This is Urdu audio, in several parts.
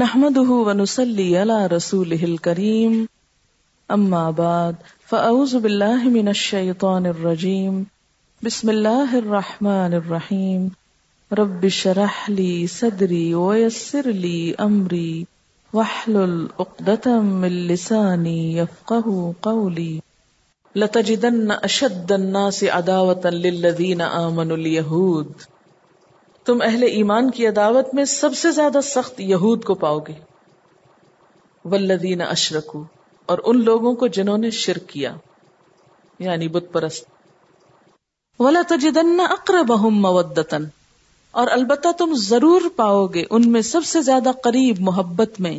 نحمده على رسوله الكريم نحمد بعد رسول بالله من الشيطان الرجيم بسم الله الرحمن الرحيم رب لي لي صدري ويسر من لساني اللہ قولي لتجدن شرحلی الناس عداوة للذين وحلسانی اليهود تم اہل ایمان کی عداوت میں سب سے زیادہ سخت یہود کو پاؤ گے ولدین اشرک اور ان لوگوں کو جنہوں نے شرک کیا یعنی بت پرست ولا تجدن بہم مودتن اور البتہ تم ضرور پاؤ گے ان میں سب سے زیادہ قریب محبت میں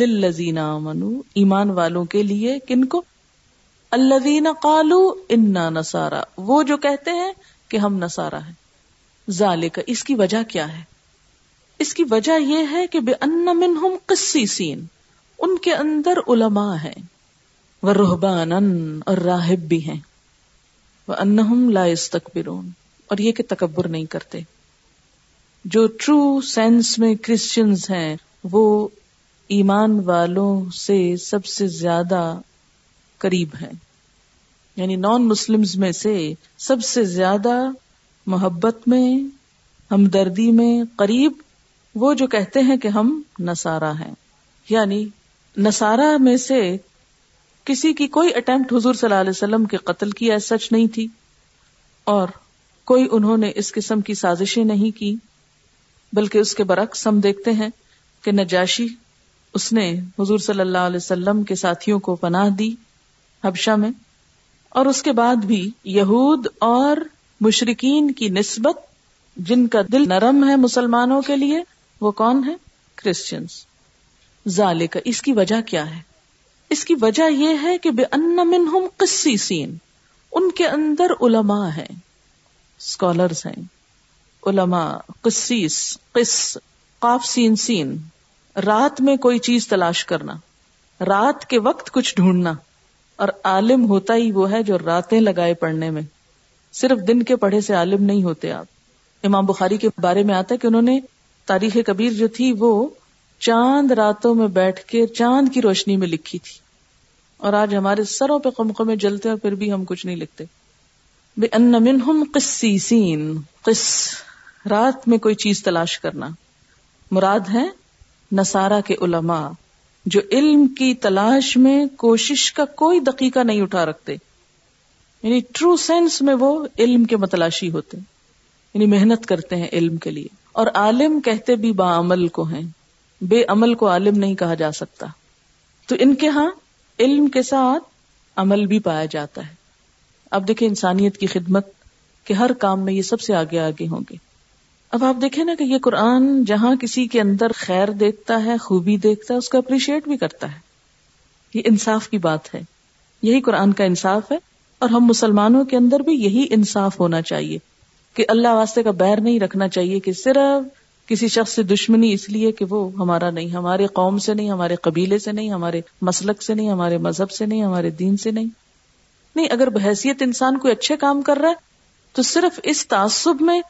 للذین امنو ایمان والوں کے لیے کن کو الذین کالو انا نسارا وہ جو کہتے ہیں کہ ہم نسارا ہیں ذالے کا اس کی وجہ کیا ہے اس کی وجہ یہ ہے کہ بے ان من ہم قصی سین ان کے اندر علماء ہیں وہ روحبان اور راہب بھی ہیں وہ ان لا لائز اور یہ کہ تکبر نہیں کرتے جو ٹرو سینس میں کرسچنز ہیں وہ ایمان والوں سے سب سے زیادہ قریب ہیں یعنی نان مسلمز میں سے سب سے زیادہ محبت میں ہمدردی میں قریب وہ جو کہتے ہیں کہ ہم نسارا ہیں یعنی نسارا میں سے کسی کی کوئی اٹمپٹ حضور صلی اللہ علیہ وسلم کے قتل کی سچ نہیں تھی اور کوئی انہوں نے اس قسم کی سازشیں نہیں کی بلکہ اس کے برعکس ہم دیکھتے ہیں کہ نجاشی اس نے حضور صلی اللہ علیہ وسلم کے ساتھیوں کو پناہ دی حبشہ میں اور اس کے بعد بھی یہود اور مشرقین کی نسبت جن کا دل نرم ہے مسلمانوں کے لیے وہ کون ہے کرسچنس کا اس کی وجہ کیا ہے اس کی وجہ یہ ہے کہ بے ان قصی سین ان کے اندر علما ہے اسکالرس ہیں علما قصی قاف سین سین رات میں کوئی چیز تلاش کرنا رات کے وقت کچھ ڈھونڈنا اور عالم ہوتا ہی وہ ہے جو راتیں لگائے پڑھنے میں صرف دن کے پڑھے سے عالم نہیں ہوتے آپ امام بخاری کے بارے میں آتا ہے کہ انہوں نے تاریخ کبیر جو تھی وہ چاند راتوں میں بیٹھ کے چاند کی روشنی میں لکھی تھی اور آج ہمارے سروں پہ قمخوں میں جلتے بھی ہم کچھ نہیں لکھتے بے ان سین قص رات میں کوئی چیز تلاش کرنا مراد ہے نسارا کے علماء جو علم کی تلاش میں کوشش کا کوئی دقیقہ نہیں اٹھا رکھتے یعنی ٹرو سینس میں وہ علم کے متلاشی ہوتے ہیں یعنی محنت کرتے ہیں علم کے لیے اور عالم کہتے بھی با عمل کو ہیں بے عمل کو عالم نہیں کہا جا سکتا تو ان کے ہاں علم کے ساتھ عمل بھی پایا جاتا ہے اب دیکھیں انسانیت کی خدمت کے ہر کام میں یہ سب سے آگے آگے ہوں گے اب آپ دیکھیں نا کہ یہ قرآن جہاں کسی کے اندر خیر دیکھتا ہے خوبی دیکھتا ہے اس کو اپریشیٹ بھی کرتا ہے یہ انصاف کی بات ہے یہی قرآن کا انصاف ہے اور ہم مسلمانوں کے اندر بھی یہی انصاف ہونا چاہیے کہ اللہ واسطے کا بیر نہیں رکھنا چاہیے کہ صرف کسی شخص سے دشمنی اس لیے کہ وہ ہمارا نہیں ہمارے قوم سے نہیں ہمارے قبیلے سے نہیں ہمارے مسلک سے نہیں ہمارے مذہب سے نہیں ہمارے دین سے نہیں نہیں اگر بحثیت انسان کوئی اچھے کام کر رہا ہے تو صرف اس تعصب میں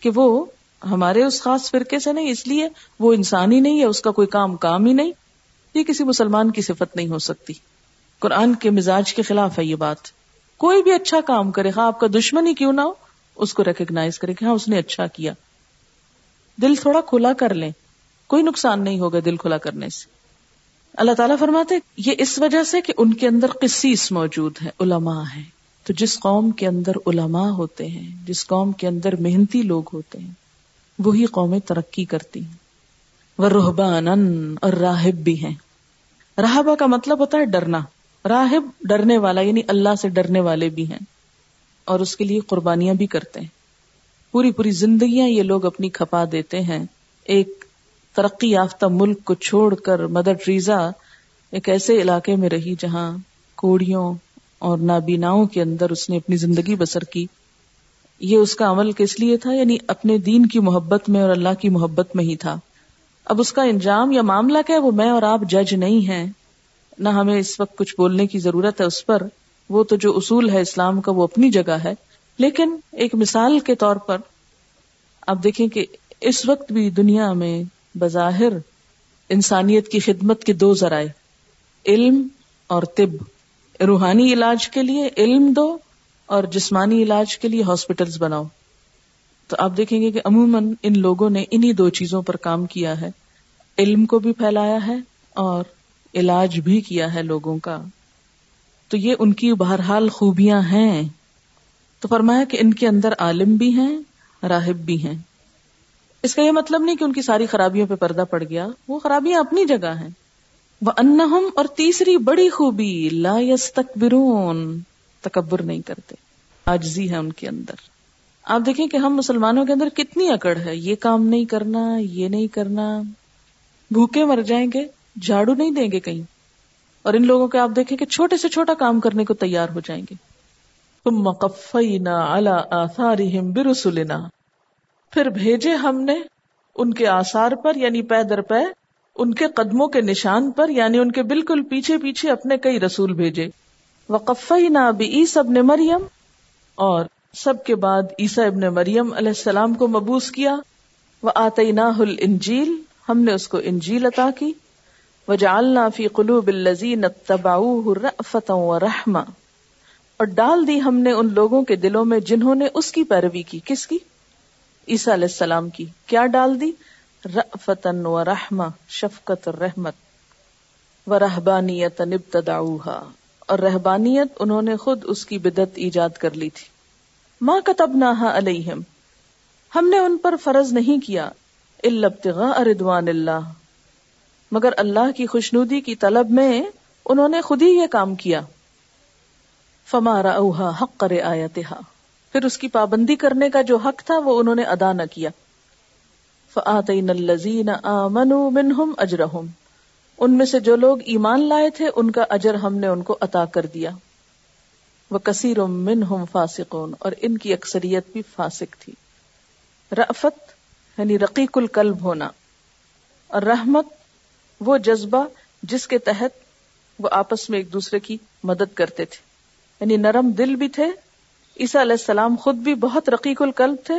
کہ وہ ہمارے اس خاص فرقے سے نہیں اس لیے وہ انسان ہی نہیں ہے اس کا کوئی کام کام ہی نہیں یہ کسی مسلمان کی صفت نہیں ہو سکتی قرآن کے مزاج کے خلاف ہے یہ بات کوئی بھی اچھا کام کرے ہاں آپ کا دشمن ہی کیوں نہ ہو اس کو ریکگنائز کرے کہ ہاں اس نے اچھا کیا دل تھوڑا کھلا کر لیں کوئی نقصان نہیں ہوگا دل کھلا کرنے سے اللہ تعالیٰ فرماتے یہ اس وجہ سے کہ ان کے اندر قصیص موجود ہے علماء ہیں تو جس قوم کے اندر علماء ہوتے ہیں جس قوم کے اندر محنتی لوگ ہوتے ہیں وہی قومیں ترقی کرتی ہیں وہ رحبان اور راہب بھی ہیں راہبا کا مطلب ہوتا ہے ڈرنا راہب ڈرنے والا یعنی اللہ سے ڈرنے والے بھی ہیں اور اس کے لیے قربانیاں بھی کرتے ہیں پوری پوری زندگیاں یہ لوگ اپنی کھپا دیتے ہیں ایک ترقی یافتہ ملک کو چھوڑ کر مدر ٹریزا ایک ایسے علاقے میں رہی جہاں کوڑیوں اور نابیناؤں کے اندر اس نے اپنی زندگی بسر کی یہ اس کا عمل کس لیے تھا یعنی اپنے دین کی محبت میں اور اللہ کی محبت میں ہی تھا اب اس کا انجام یا معاملہ کیا وہ میں اور آپ جج نہیں ہیں نہ ہمیں اس وقت کچھ بولنے کی ضرورت ہے اس پر وہ تو جو اصول ہے اسلام کا وہ اپنی جگہ ہے لیکن ایک مثال کے طور پر آپ دیکھیں کہ اس وقت بھی دنیا میں بظاہر انسانیت کی خدمت کے دو ذرائع علم اور طب روحانی علاج کے لیے علم دو اور جسمانی علاج کے لیے ہاسپٹلز بناؤ تو آپ دیکھیں گے کہ عموماً ان لوگوں نے انہی دو چیزوں پر کام کیا ہے علم کو بھی پھیلایا ہے اور علاج بھی کیا ہے لوگوں کا تو یہ ان کی بہرحال خوبیاں ہیں تو فرمایا کہ ان کے اندر عالم بھی ہیں راہب بھی ہیں اس کا یہ مطلب نہیں کہ ان کی ساری خرابیوں پہ پردہ پڑ گیا وہ خرابیاں اپنی جگہ ہیں وہ ان اور تیسری بڑی خوبی لا یستکبرون تکبر نہیں کرتے آجزی ہے ان کے اندر آپ دیکھیں کہ ہم مسلمانوں کے اندر کتنی اکڑ ہے یہ کام نہیں کرنا یہ نہیں کرنا بھوکے مر جائیں گے جھاڑو نہیں دیں گے کہیں اور ان لوگوں کے آپ دیکھیں کہ چھوٹے سے چھوٹا کام کرنے کو تیار ہو جائیں گے تم آثارہم برسلنا پھر بھیجے ہم نے ان کے آثار پر یعنی پے در پے ان کے قدموں کے نشان پر یعنی ان کے بالکل پیچھے پیچھے اپنے کئی رسول بھیجے وقفینا بی سب نے مریم اور سب کے بعد عیسا ابن مریم علیہ السلام کو مبوس کیا وہ آتے انجیل ہم نے اس کو انجیل عطا کی وجالنا فی قلو بل اتبعوه و رحما اور ڈال دی ہم نے ان لوگوں کے دلوں میں جنہوں نے اس کی پیروی کی کس کی عیسا علیہ السلام کی کیا ڈال دی و رحما شفقت و رحبانیت نب اور رحبانیت انہوں نے خود اس کی بدت ایجاد کر لی تھی ماں کا تب نہ ہم نے ان پر فرض نہیں کیا البتگا اردوان اللہ مگر اللہ کی خوشنودی کی طلب میں انہوں نے خود ہی یہ کام کیا فمارا اوہا حق کرے آیا تہا پھر اس کی پابندی کرنے کا جو حق تھا وہ انہوں نے ادا نہ کیا فعطین الزین منہم اجر ان میں سے جو لوگ ایمان لائے تھے ان کا اجر ہم نے ان کو عطا کر دیا وہ کثیر منہم فاسکون اور ان کی اکثریت بھی فاسک تھی رفت یعنی رقیق القلب ہونا اور رحمت وہ جذبہ جس کے تحت وہ آپس میں ایک دوسرے کی مدد کرتے تھے یعنی نرم دل بھی تھے عیسیٰ علیہ السلام خود بھی بہت رقیق القلب تھے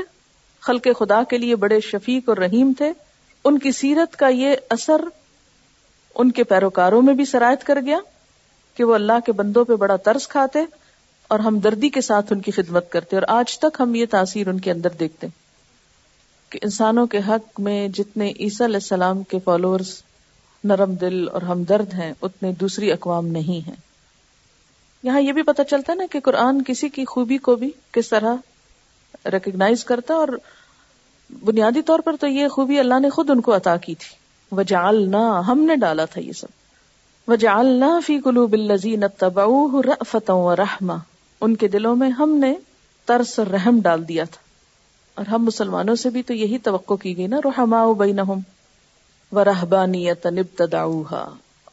خلق خدا کے لیے بڑے شفیق اور رحیم تھے ان کی سیرت کا یہ اثر ان کے پیروکاروں میں بھی سرایت کر گیا کہ وہ اللہ کے بندوں پہ بڑا ترس کھاتے اور ہمدردی کے ساتھ ان کی خدمت کرتے اور آج تک ہم یہ تاثیر ان کے اندر دیکھتے کہ انسانوں کے حق میں جتنے عیسیٰ علیہ السلام کے فالوورز نرم دل اور ہمدرد ہیں اتنے دوسری اقوام نہیں ہیں یہاں یہ بھی پتہ چلتا نا کہ قرآن کسی کی خوبی کو بھی کس طرح ریکگنائز کرتا اور بنیادی طور پر تو یہ خوبی اللہ نے خود ان کو عطا کی تھی وجعلنا ہم نے ڈالا تھا یہ سب فی اتبعوه بالزین فتح ان کے دلوں میں ہم نے ترس رحم ڈال دیا تھا اور ہم مسلمانوں سے بھی تو یہی توقع کی گئی نا رحما بینہم وہ رحبانیت انب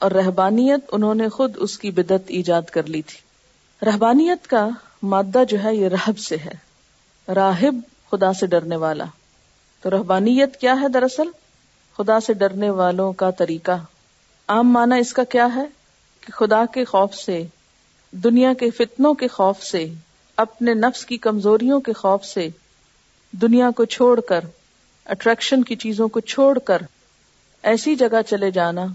اور رہبانیت انہوں نے خود اس کی بدت ایجاد کر لی تھی رہبانیت کا مادہ جو ہے یہ رہب سے ہے راہب خدا سے ڈرنے والا تو رہبانیت کیا ہے دراصل خدا سے ڈرنے والوں کا طریقہ عام مانا اس کا کیا ہے کہ خدا کے خوف سے دنیا کے فتنوں کے خوف سے اپنے نفس کی کمزوریوں کے خوف سے دنیا کو چھوڑ کر اٹریکشن کی چیزوں کو چھوڑ کر ایسی جگہ چلے جانا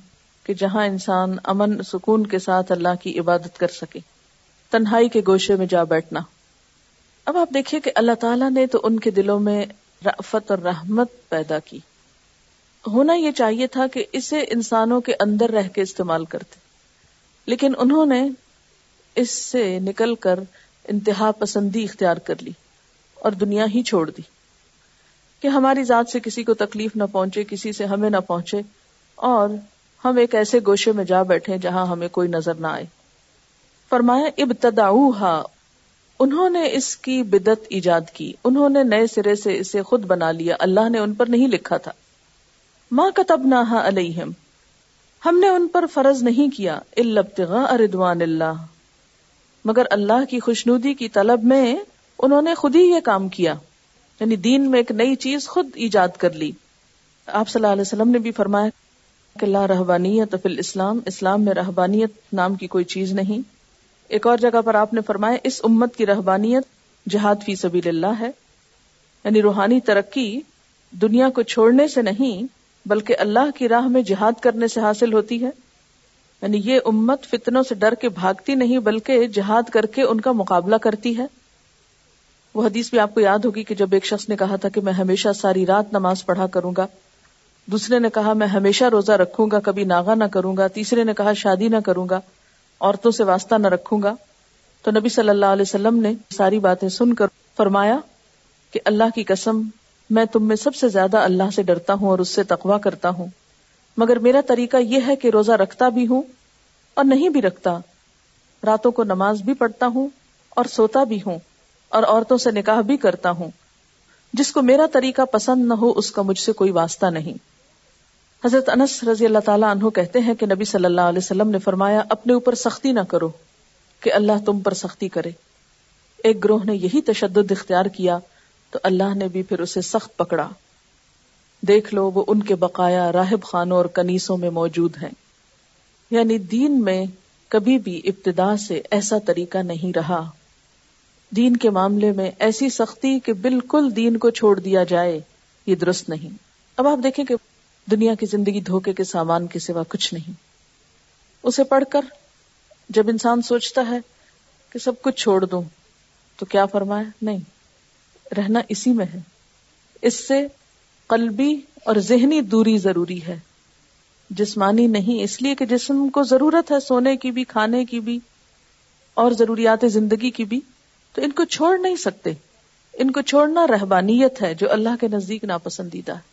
کہ جہاں انسان امن سکون کے ساتھ اللہ کی عبادت کر سکے تنہائی کے گوشے میں جا بیٹھنا اب آپ دیکھیے کہ اللہ تعالیٰ نے تو ان کے دلوں میں فت اور رحمت پیدا کی ہونا یہ چاہیے تھا کہ اسے انسانوں کے اندر رہ کے استعمال کرتے لیکن انہوں نے اس سے نکل کر انتہا پسندی اختیار کر لی اور دنیا ہی چھوڑ دی کہ ہماری ذات سے کسی کو تکلیف نہ پہنچے کسی سے ہمیں نہ پہنچے اور ہم ایک ایسے گوشے میں جا بیٹھے جہاں ہمیں کوئی نظر نہ آئے فرمایا ابتدا انہوں نے اس کی بدت ایجاد کی انہوں نے نئے سرے سے اسے خود بنا لیا اللہ نے ان پر نہیں لکھا تھا ماں کا تب نہ ہم نے ان پر فرض نہیں کیا البتغ اردوان اللہ مگر اللہ کی خوشنودی کی طلب میں انہوں نے خود ہی یہ کام کیا یعنی دین میں ایک نئی چیز خود ایجاد کر لی آپ صلی اللہ علیہ وسلم نے بھی فرمایا کہ اللہ فی الاسلام اسلام میں رہبانیت نام کی کوئی چیز نہیں ایک اور جگہ پر آپ نے فرمایا اس امت کی رہبانیت جہاد فی سبیل اللہ ہے یعنی روحانی ترقی دنیا کو چھوڑنے سے نہیں بلکہ اللہ کی راہ میں جہاد کرنے سے حاصل ہوتی ہے یعنی یہ امت فتنوں سے ڈر کے بھاگتی نہیں بلکہ جہاد کر کے ان کا مقابلہ کرتی ہے وہ حدیث بھی آپ کو یاد ہوگی کہ جب ایک شخص نے کہا تھا کہ میں ہمیشہ ساری رات نماز پڑھا کروں گا دوسرے نے کہا میں ہمیشہ روزہ رکھوں گا کبھی ناغا نہ کروں گا تیسرے نے کہا شادی نہ کروں گا عورتوں سے واسطہ نہ رکھوں گا تو نبی صلی اللہ علیہ وسلم نے ساری باتیں سن کر فرمایا کہ اللہ کی قسم میں تم میں سب سے زیادہ اللہ سے ڈرتا ہوں اور اس سے تقوا کرتا ہوں مگر میرا طریقہ یہ ہے کہ روزہ رکھتا بھی ہوں اور نہیں بھی رکھتا راتوں کو نماز بھی پڑھتا ہوں اور سوتا بھی ہوں اور عورتوں سے نکاح بھی کرتا ہوں جس کو میرا طریقہ پسند نہ ہو اس کا مجھ سے کوئی واسطہ نہیں حضرت انس رضی اللہ تعالیٰ عنہ کہتے ہیں کہ نبی صلی اللہ علیہ وسلم نے فرمایا اپنے اوپر سختی نہ کرو کہ اللہ تم پر سختی کرے ایک گروہ نے یہی تشدد اختیار کیا تو اللہ نے بھی پھر اسے سخت پکڑا دیکھ لو وہ ان کے بقایا راہب خانوں اور کنیسوں میں موجود ہیں یعنی دین میں کبھی بھی ابتدا سے ایسا طریقہ نہیں رہا دین کے معاملے میں ایسی سختی کہ بالکل دین کو چھوڑ دیا جائے یہ درست نہیں اب آپ دیکھیں کہ دنیا کی زندگی دھوکے کے سامان کے سوا کچھ نہیں اسے پڑھ کر جب انسان سوچتا ہے کہ سب کچھ چھوڑ دوں تو کیا فرمایا نہیں رہنا اسی میں ہے اس سے قلبی اور ذہنی دوری ضروری ہے جسمانی نہیں اس لیے کہ جسم کو ضرورت ہے سونے کی بھی کھانے کی بھی اور ضروریات زندگی کی بھی تو ان کو چھوڑ نہیں سکتے ان کو چھوڑنا رہبانیت ہے جو اللہ کے نزدیک ناپسندیدہ ہے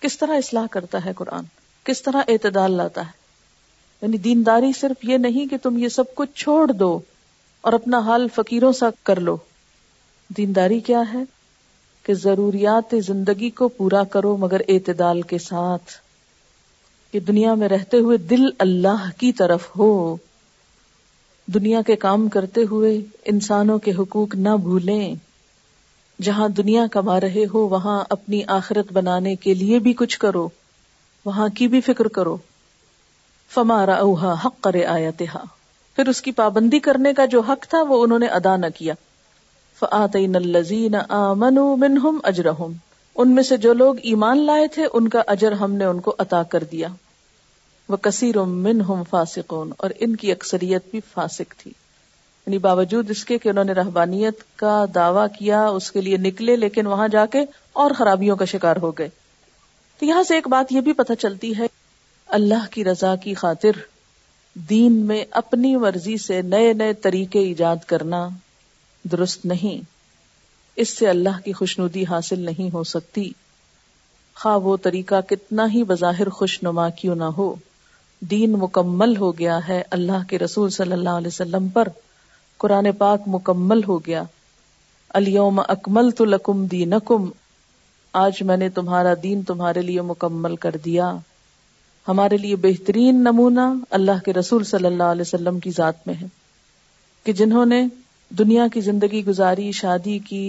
کس طرح اصلاح کرتا ہے قرآن کس طرح اعتدال لاتا ہے یعنی دینداری صرف یہ نہیں کہ تم یہ سب کچھ چھوڑ دو اور اپنا حال فقیروں سا کر لو دینداری کیا ہے کہ ضروریات زندگی کو پورا کرو مگر اعتدال کے ساتھ کہ دنیا میں رہتے ہوئے دل اللہ کی طرف ہو دنیا کے کام کرتے ہوئے انسانوں کے حقوق نہ بھولیں جہاں دنیا کما رہے ہو وہاں اپنی آخرت بنانے کے لیے بھی کچھ کرو وہاں کی بھی فکر کرو فمارا اوہا حق کرے آیا تہا پھر اس کی پابندی کرنے کا جو حق تھا وہ انہوں نے ادا نہ کیا فعتین آ منہم اجرہم ان میں سے جو لوگ ایمان لائے تھے ان کا اجر ہم نے ان کو عطا کر دیا وہ کثیر من ہم فاسکون اور ان کی اکثریت بھی فاسق تھی یعنی باوجود اس کے کہ انہوں نے رحبانیت کا دعویٰ کیا اس کے لیے نکلے لیکن وہاں جا کے اور خرابیوں کا شکار ہو گئے تو یہاں سے ایک بات یہ بھی پتہ چلتی ہے اللہ کی رضا کی خاطر دین میں اپنی مرضی سے نئے نئے طریقے ایجاد کرنا درست نہیں اس سے اللہ کی خوشنودی حاصل نہیں ہو سکتی خواہ وہ طریقہ کتنا ہی بظاہر خوش نما کیوں نہ ہو دین مکمل ہو گیا ہے اللہ کے رسول صلی اللہ علیہ وسلم پر قرآن پاک مکمل ہو گیا الیوم اکمل تو لکم دینکم آج میں نے تمہارا دین تمہارے لیے مکمل کر دیا ہمارے لیے بہترین نمونہ اللہ کے رسول صلی اللہ علیہ وسلم کی ذات میں ہے کہ جنہوں نے دنیا کی زندگی گزاری شادی کی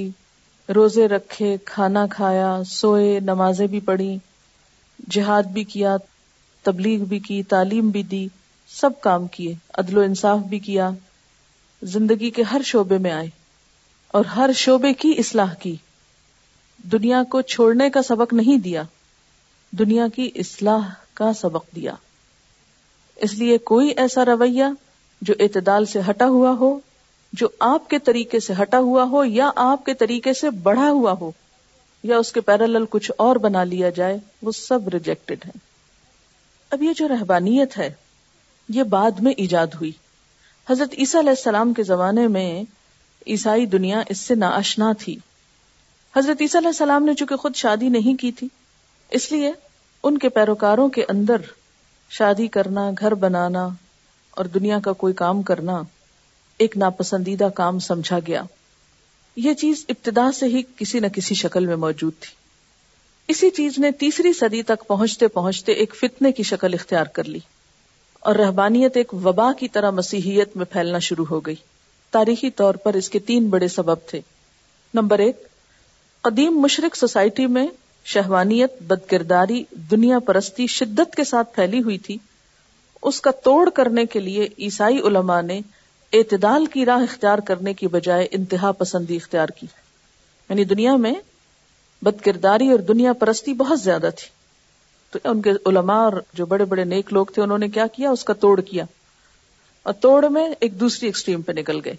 روزے رکھے کھانا کھایا سوئے نمازیں بھی پڑھی جہاد بھی کیا تبلیغ بھی کی تعلیم بھی دی سب کام کیے عدل و انصاف بھی کیا زندگی کے ہر شعبے میں آئے اور ہر شعبے کی اصلاح کی دنیا کو چھوڑنے کا سبق نہیں دیا دنیا کی اصلاح کا سبق دیا اس لیے کوئی ایسا رویہ جو اعتدال سے ہٹا ہوا ہو جو آپ کے طریقے سے ہٹا ہوا ہو یا آپ کے طریقے سے بڑھا ہوا ہو یا اس کے پیرالل کچھ اور بنا لیا جائے وہ سب ریجیکٹڈ ہیں اب یہ جو رہبانیت ہے یہ بعد میں ایجاد ہوئی حضرت عیسیٰ علیہ السلام کے زمانے میں عیسائی دنیا اس سے ناشنا تھی حضرت عیسیٰ علیہ السلام نے چونکہ خود شادی نہیں کی تھی اس لیے ان کے پیروکاروں کے اندر شادی کرنا گھر بنانا اور دنیا کا کوئی کام کرنا ایک ناپسندیدہ کام سمجھا گیا یہ چیز ابتدا سے ہی کسی نہ کسی شکل میں موجود تھی اسی چیز نے تیسری صدی تک پہنچتے پہنچتے ایک فتنے کی شکل اختیار کر لی اور رہبانیت ایک وبا کی طرح مسیحیت میں پھیلنا شروع ہو گئی تاریخی طور پر اس کے تین بڑے سبب تھے نمبر ایک قدیم مشرق سوسائٹی میں شہوانیت بد کرداری دنیا پرستی شدت کے ساتھ پھیلی ہوئی تھی اس کا توڑ کرنے کے لیے عیسائی علماء نے اعتدال کی راہ اختیار کرنے کی بجائے انتہا پسندی اختیار کی یعنی دنیا میں بد کرداری اور دنیا پرستی بہت زیادہ تھی تو ان کے علماء اور جو بڑے بڑے نیک لوگ تھے انہوں نے کیا کیا اس کا توڑ کیا اور توڑ میں ایک دوسری ایکسٹریم پہ نکل گئے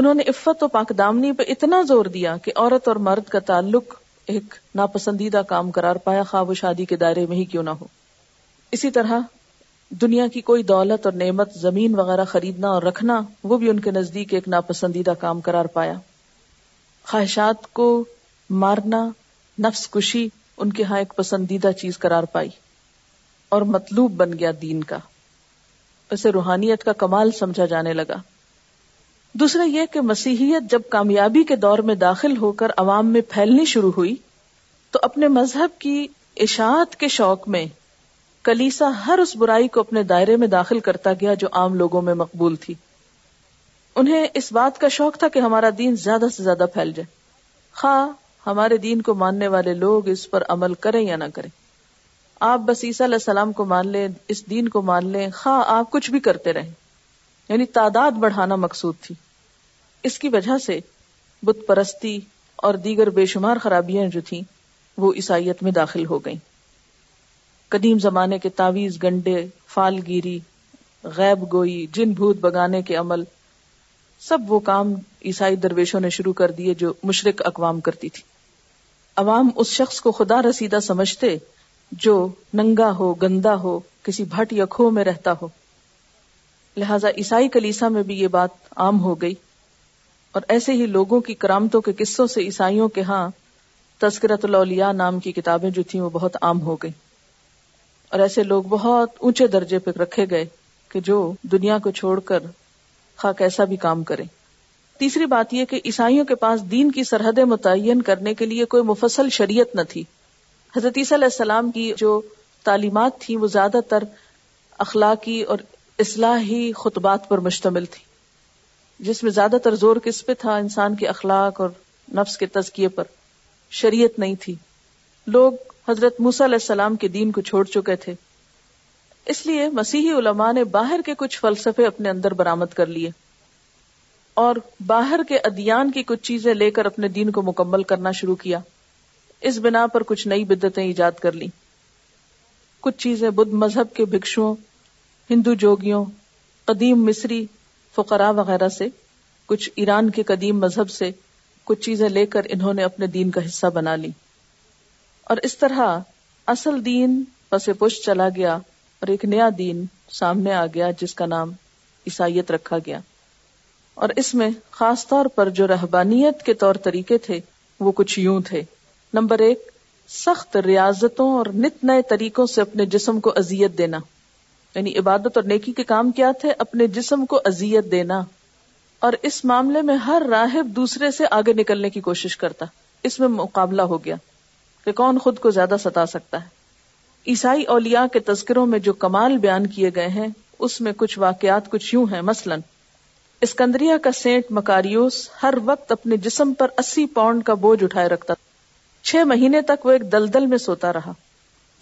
انہوں نے عفت و پاک دامنی پہ اتنا زور دیا کہ عورت اور مرد کا تعلق ایک ناپسندیدہ کام قرار پایا خواب و شادی کے دائرے میں ہی کیوں نہ ہو اسی طرح دنیا کی کوئی دولت اور نعمت زمین وغیرہ خریدنا اور رکھنا وہ بھی ان کے نزدیک ایک ناپسندیدہ کام قرار پایا خواہشات کو مارنا نفس کشی ان کے ہاں ایک پسندیدہ چیز قرار پائی اور مطلوب بن گیا دین کا اسے روحانیت کا کمال سمجھا جانے لگا دوسرے یہ کہ مسیحیت جب کامیابی کے دور میں داخل ہو کر عوام میں پھیلنی شروع ہوئی تو اپنے مذہب کی اشاعت کے شوق میں کلیسا ہر اس برائی کو اپنے دائرے میں داخل کرتا گیا جو عام لوگوں میں مقبول تھی انہیں اس بات کا شوق تھا کہ ہمارا دین زیادہ سے زیادہ پھیل جائے خواہ ہمارے دین کو ماننے والے لوگ اس پر عمل کریں یا نہ کریں آپ بس عیسیٰ علیہ السلام کو مان لیں اس دین کو مان لیں خواہ آپ کچھ بھی کرتے رہیں یعنی تعداد بڑھانا مقصود تھی اس کی وجہ سے بت پرستی اور دیگر بے شمار خرابیاں جو تھیں وہ عیسائیت میں داخل ہو گئیں قدیم زمانے کے تعویز گنڈے فال گیری غیب گوئی جن بھوت بگانے کے عمل سب وہ کام عیسائی درویشوں نے شروع کر دیے جو مشرق اقوام کرتی تھی عوام اس شخص کو خدا رسیدہ سمجھتے جو ننگا ہو گندا ہو کسی بھٹ یا کھو میں رہتا ہو لہذا عیسائی کلیسا میں بھی یہ بات عام ہو گئی اور ایسے ہی لوگوں کی کرامتوں کے قصوں سے عیسائیوں کے ہاں تذکرت الاولیاء نام کی کتابیں جو تھیں وہ بہت عام ہو گئی اور ایسے لوگ بہت اونچے درجے پہ رکھے گئے کہ جو دنیا کو چھوڑ کر خا کیسا بھی کام کریں تیسری بات یہ کہ عیسائیوں کے پاس دین کی سرحدیں متعین کرنے کے لیے کوئی مفصل شریعت نہ تھی حضرت عیسیٰ علیہ السلام کی جو تعلیمات تھی وہ زیادہ تر اخلاقی اور اصلاحی خطبات پر مشتمل تھی جس میں زیادہ تر زور کس پہ تھا انسان کے اخلاق اور نفس کے تزکیے پر شریعت نہیں تھی لوگ حضرت مس علیہ السلام کے دین کو چھوڑ چکے تھے اس لیے مسیحی علماء نے باہر کے کچھ فلسفے اپنے اندر برامد کر لیے اور باہر کے ادیان کی کچھ چیزیں لے کر اپنے دین کو مکمل کرنا شروع کیا اس بنا پر کچھ نئی بدتیں ایجاد کر لیں کچھ چیزیں بدھ مذہب کے بھکشو ہندو جوگیوں قدیم مصری فقرا وغیرہ سے کچھ ایران کے قدیم مذہب سے کچھ چیزیں لے کر انہوں نے اپنے دین کا حصہ بنا لی اور اس طرح اصل دین پس پش چلا گیا اور ایک نیا دین سامنے آ گیا جس کا نام عیسائیت رکھا گیا اور اس میں خاص طور پر جو رہبانیت کے طور طریقے تھے وہ کچھ یوں تھے نمبر ایک سخت ریاضتوں اور نت نئے طریقوں سے اپنے جسم کو اذیت دینا یعنی عبادت اور نیکی کے کام کیا تھے اپنے جسم کو اذیت دینا اور اس معاملے میں ہر راہب دوسرے سے آگے نکلنے کی کوشش کرتا اس میں مقابلہ ہو گیا کہ کون خود کو زیادہ ستا سکتا ہے عیسائی اولیاء کے تذکروں میں جو کمال بیان کیے گئے ہیں اس میں کچھ واقعات کچھ یوں ہیں مثلاً اسکندریہ کا سینٹ مکاریوس ہر وقت اپنے جسم پر اسی پاؤنڈ کا بوجھ اٹھائے رکھتا چھ مہینے تک وہ ایک دلدل میں سوتا رہا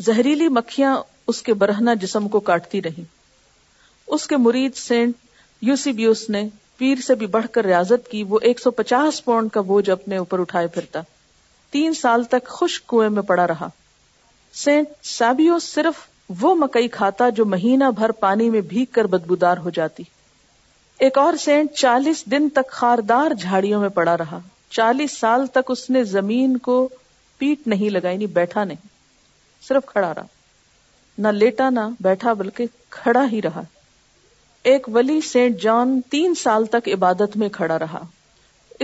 زہریلی مکھیاں اس کے برہنا جسم کو کاٹتی رہی اس کے مرید سینٹ یوسیبیوس نے پیر سے بھی بڑھ کر ریاضت کی وہ ایک سو پچاس پاؤنڈ کا بوجھ اپنے اوپر اٹھائے پھرتا تین سال تک خشک کنویں میں پڑا رہا سینٹ سابیوس صرف وہ مکئی کھاتا جو مہینہ بھر پانی میں بھیگ کر بدبودار ہو جاتی ایک اور سینٹ چالیس دن تک خاردار جھاڑیوں میں پڑا رہا چالیس سال تک اس نے زمین کو پیٹ نہیں لگائی نہیں یعنی بیٹھا نہیں صرف کھڑا رہا نہ لیٹا نہ بیٹھا بلکہ کھڑا ہی رہا ایک ولی سینٹ جان تین سال تک عبادت میں کھڑا رہا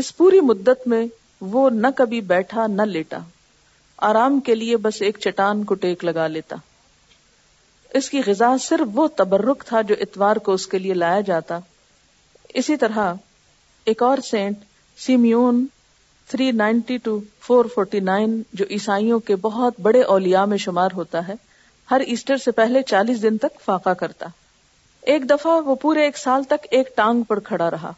اس پوری مدت میں وہ نہ کبھی بیٹھا نہ لیٹا آرام کے لیے بس ایک چٹان کو ٹیک لگا لیتا اس کی غذا صرف وہ تبرک تھا جو اتوار کو اس کے لیے لایا جاتا اسی طرح ایک اور سینٹ سیمیون 392-449 ٹو جو عیسائیوں کے بہت بڑے اولیاء میں شمار ہوتا ہے ہر ایسٹر سے پہلے چالیس دن تک فاقہ کرتا ایک دفعہ وہ پورے ایک سال تک ایک ٹانگ پر کھڑا رہا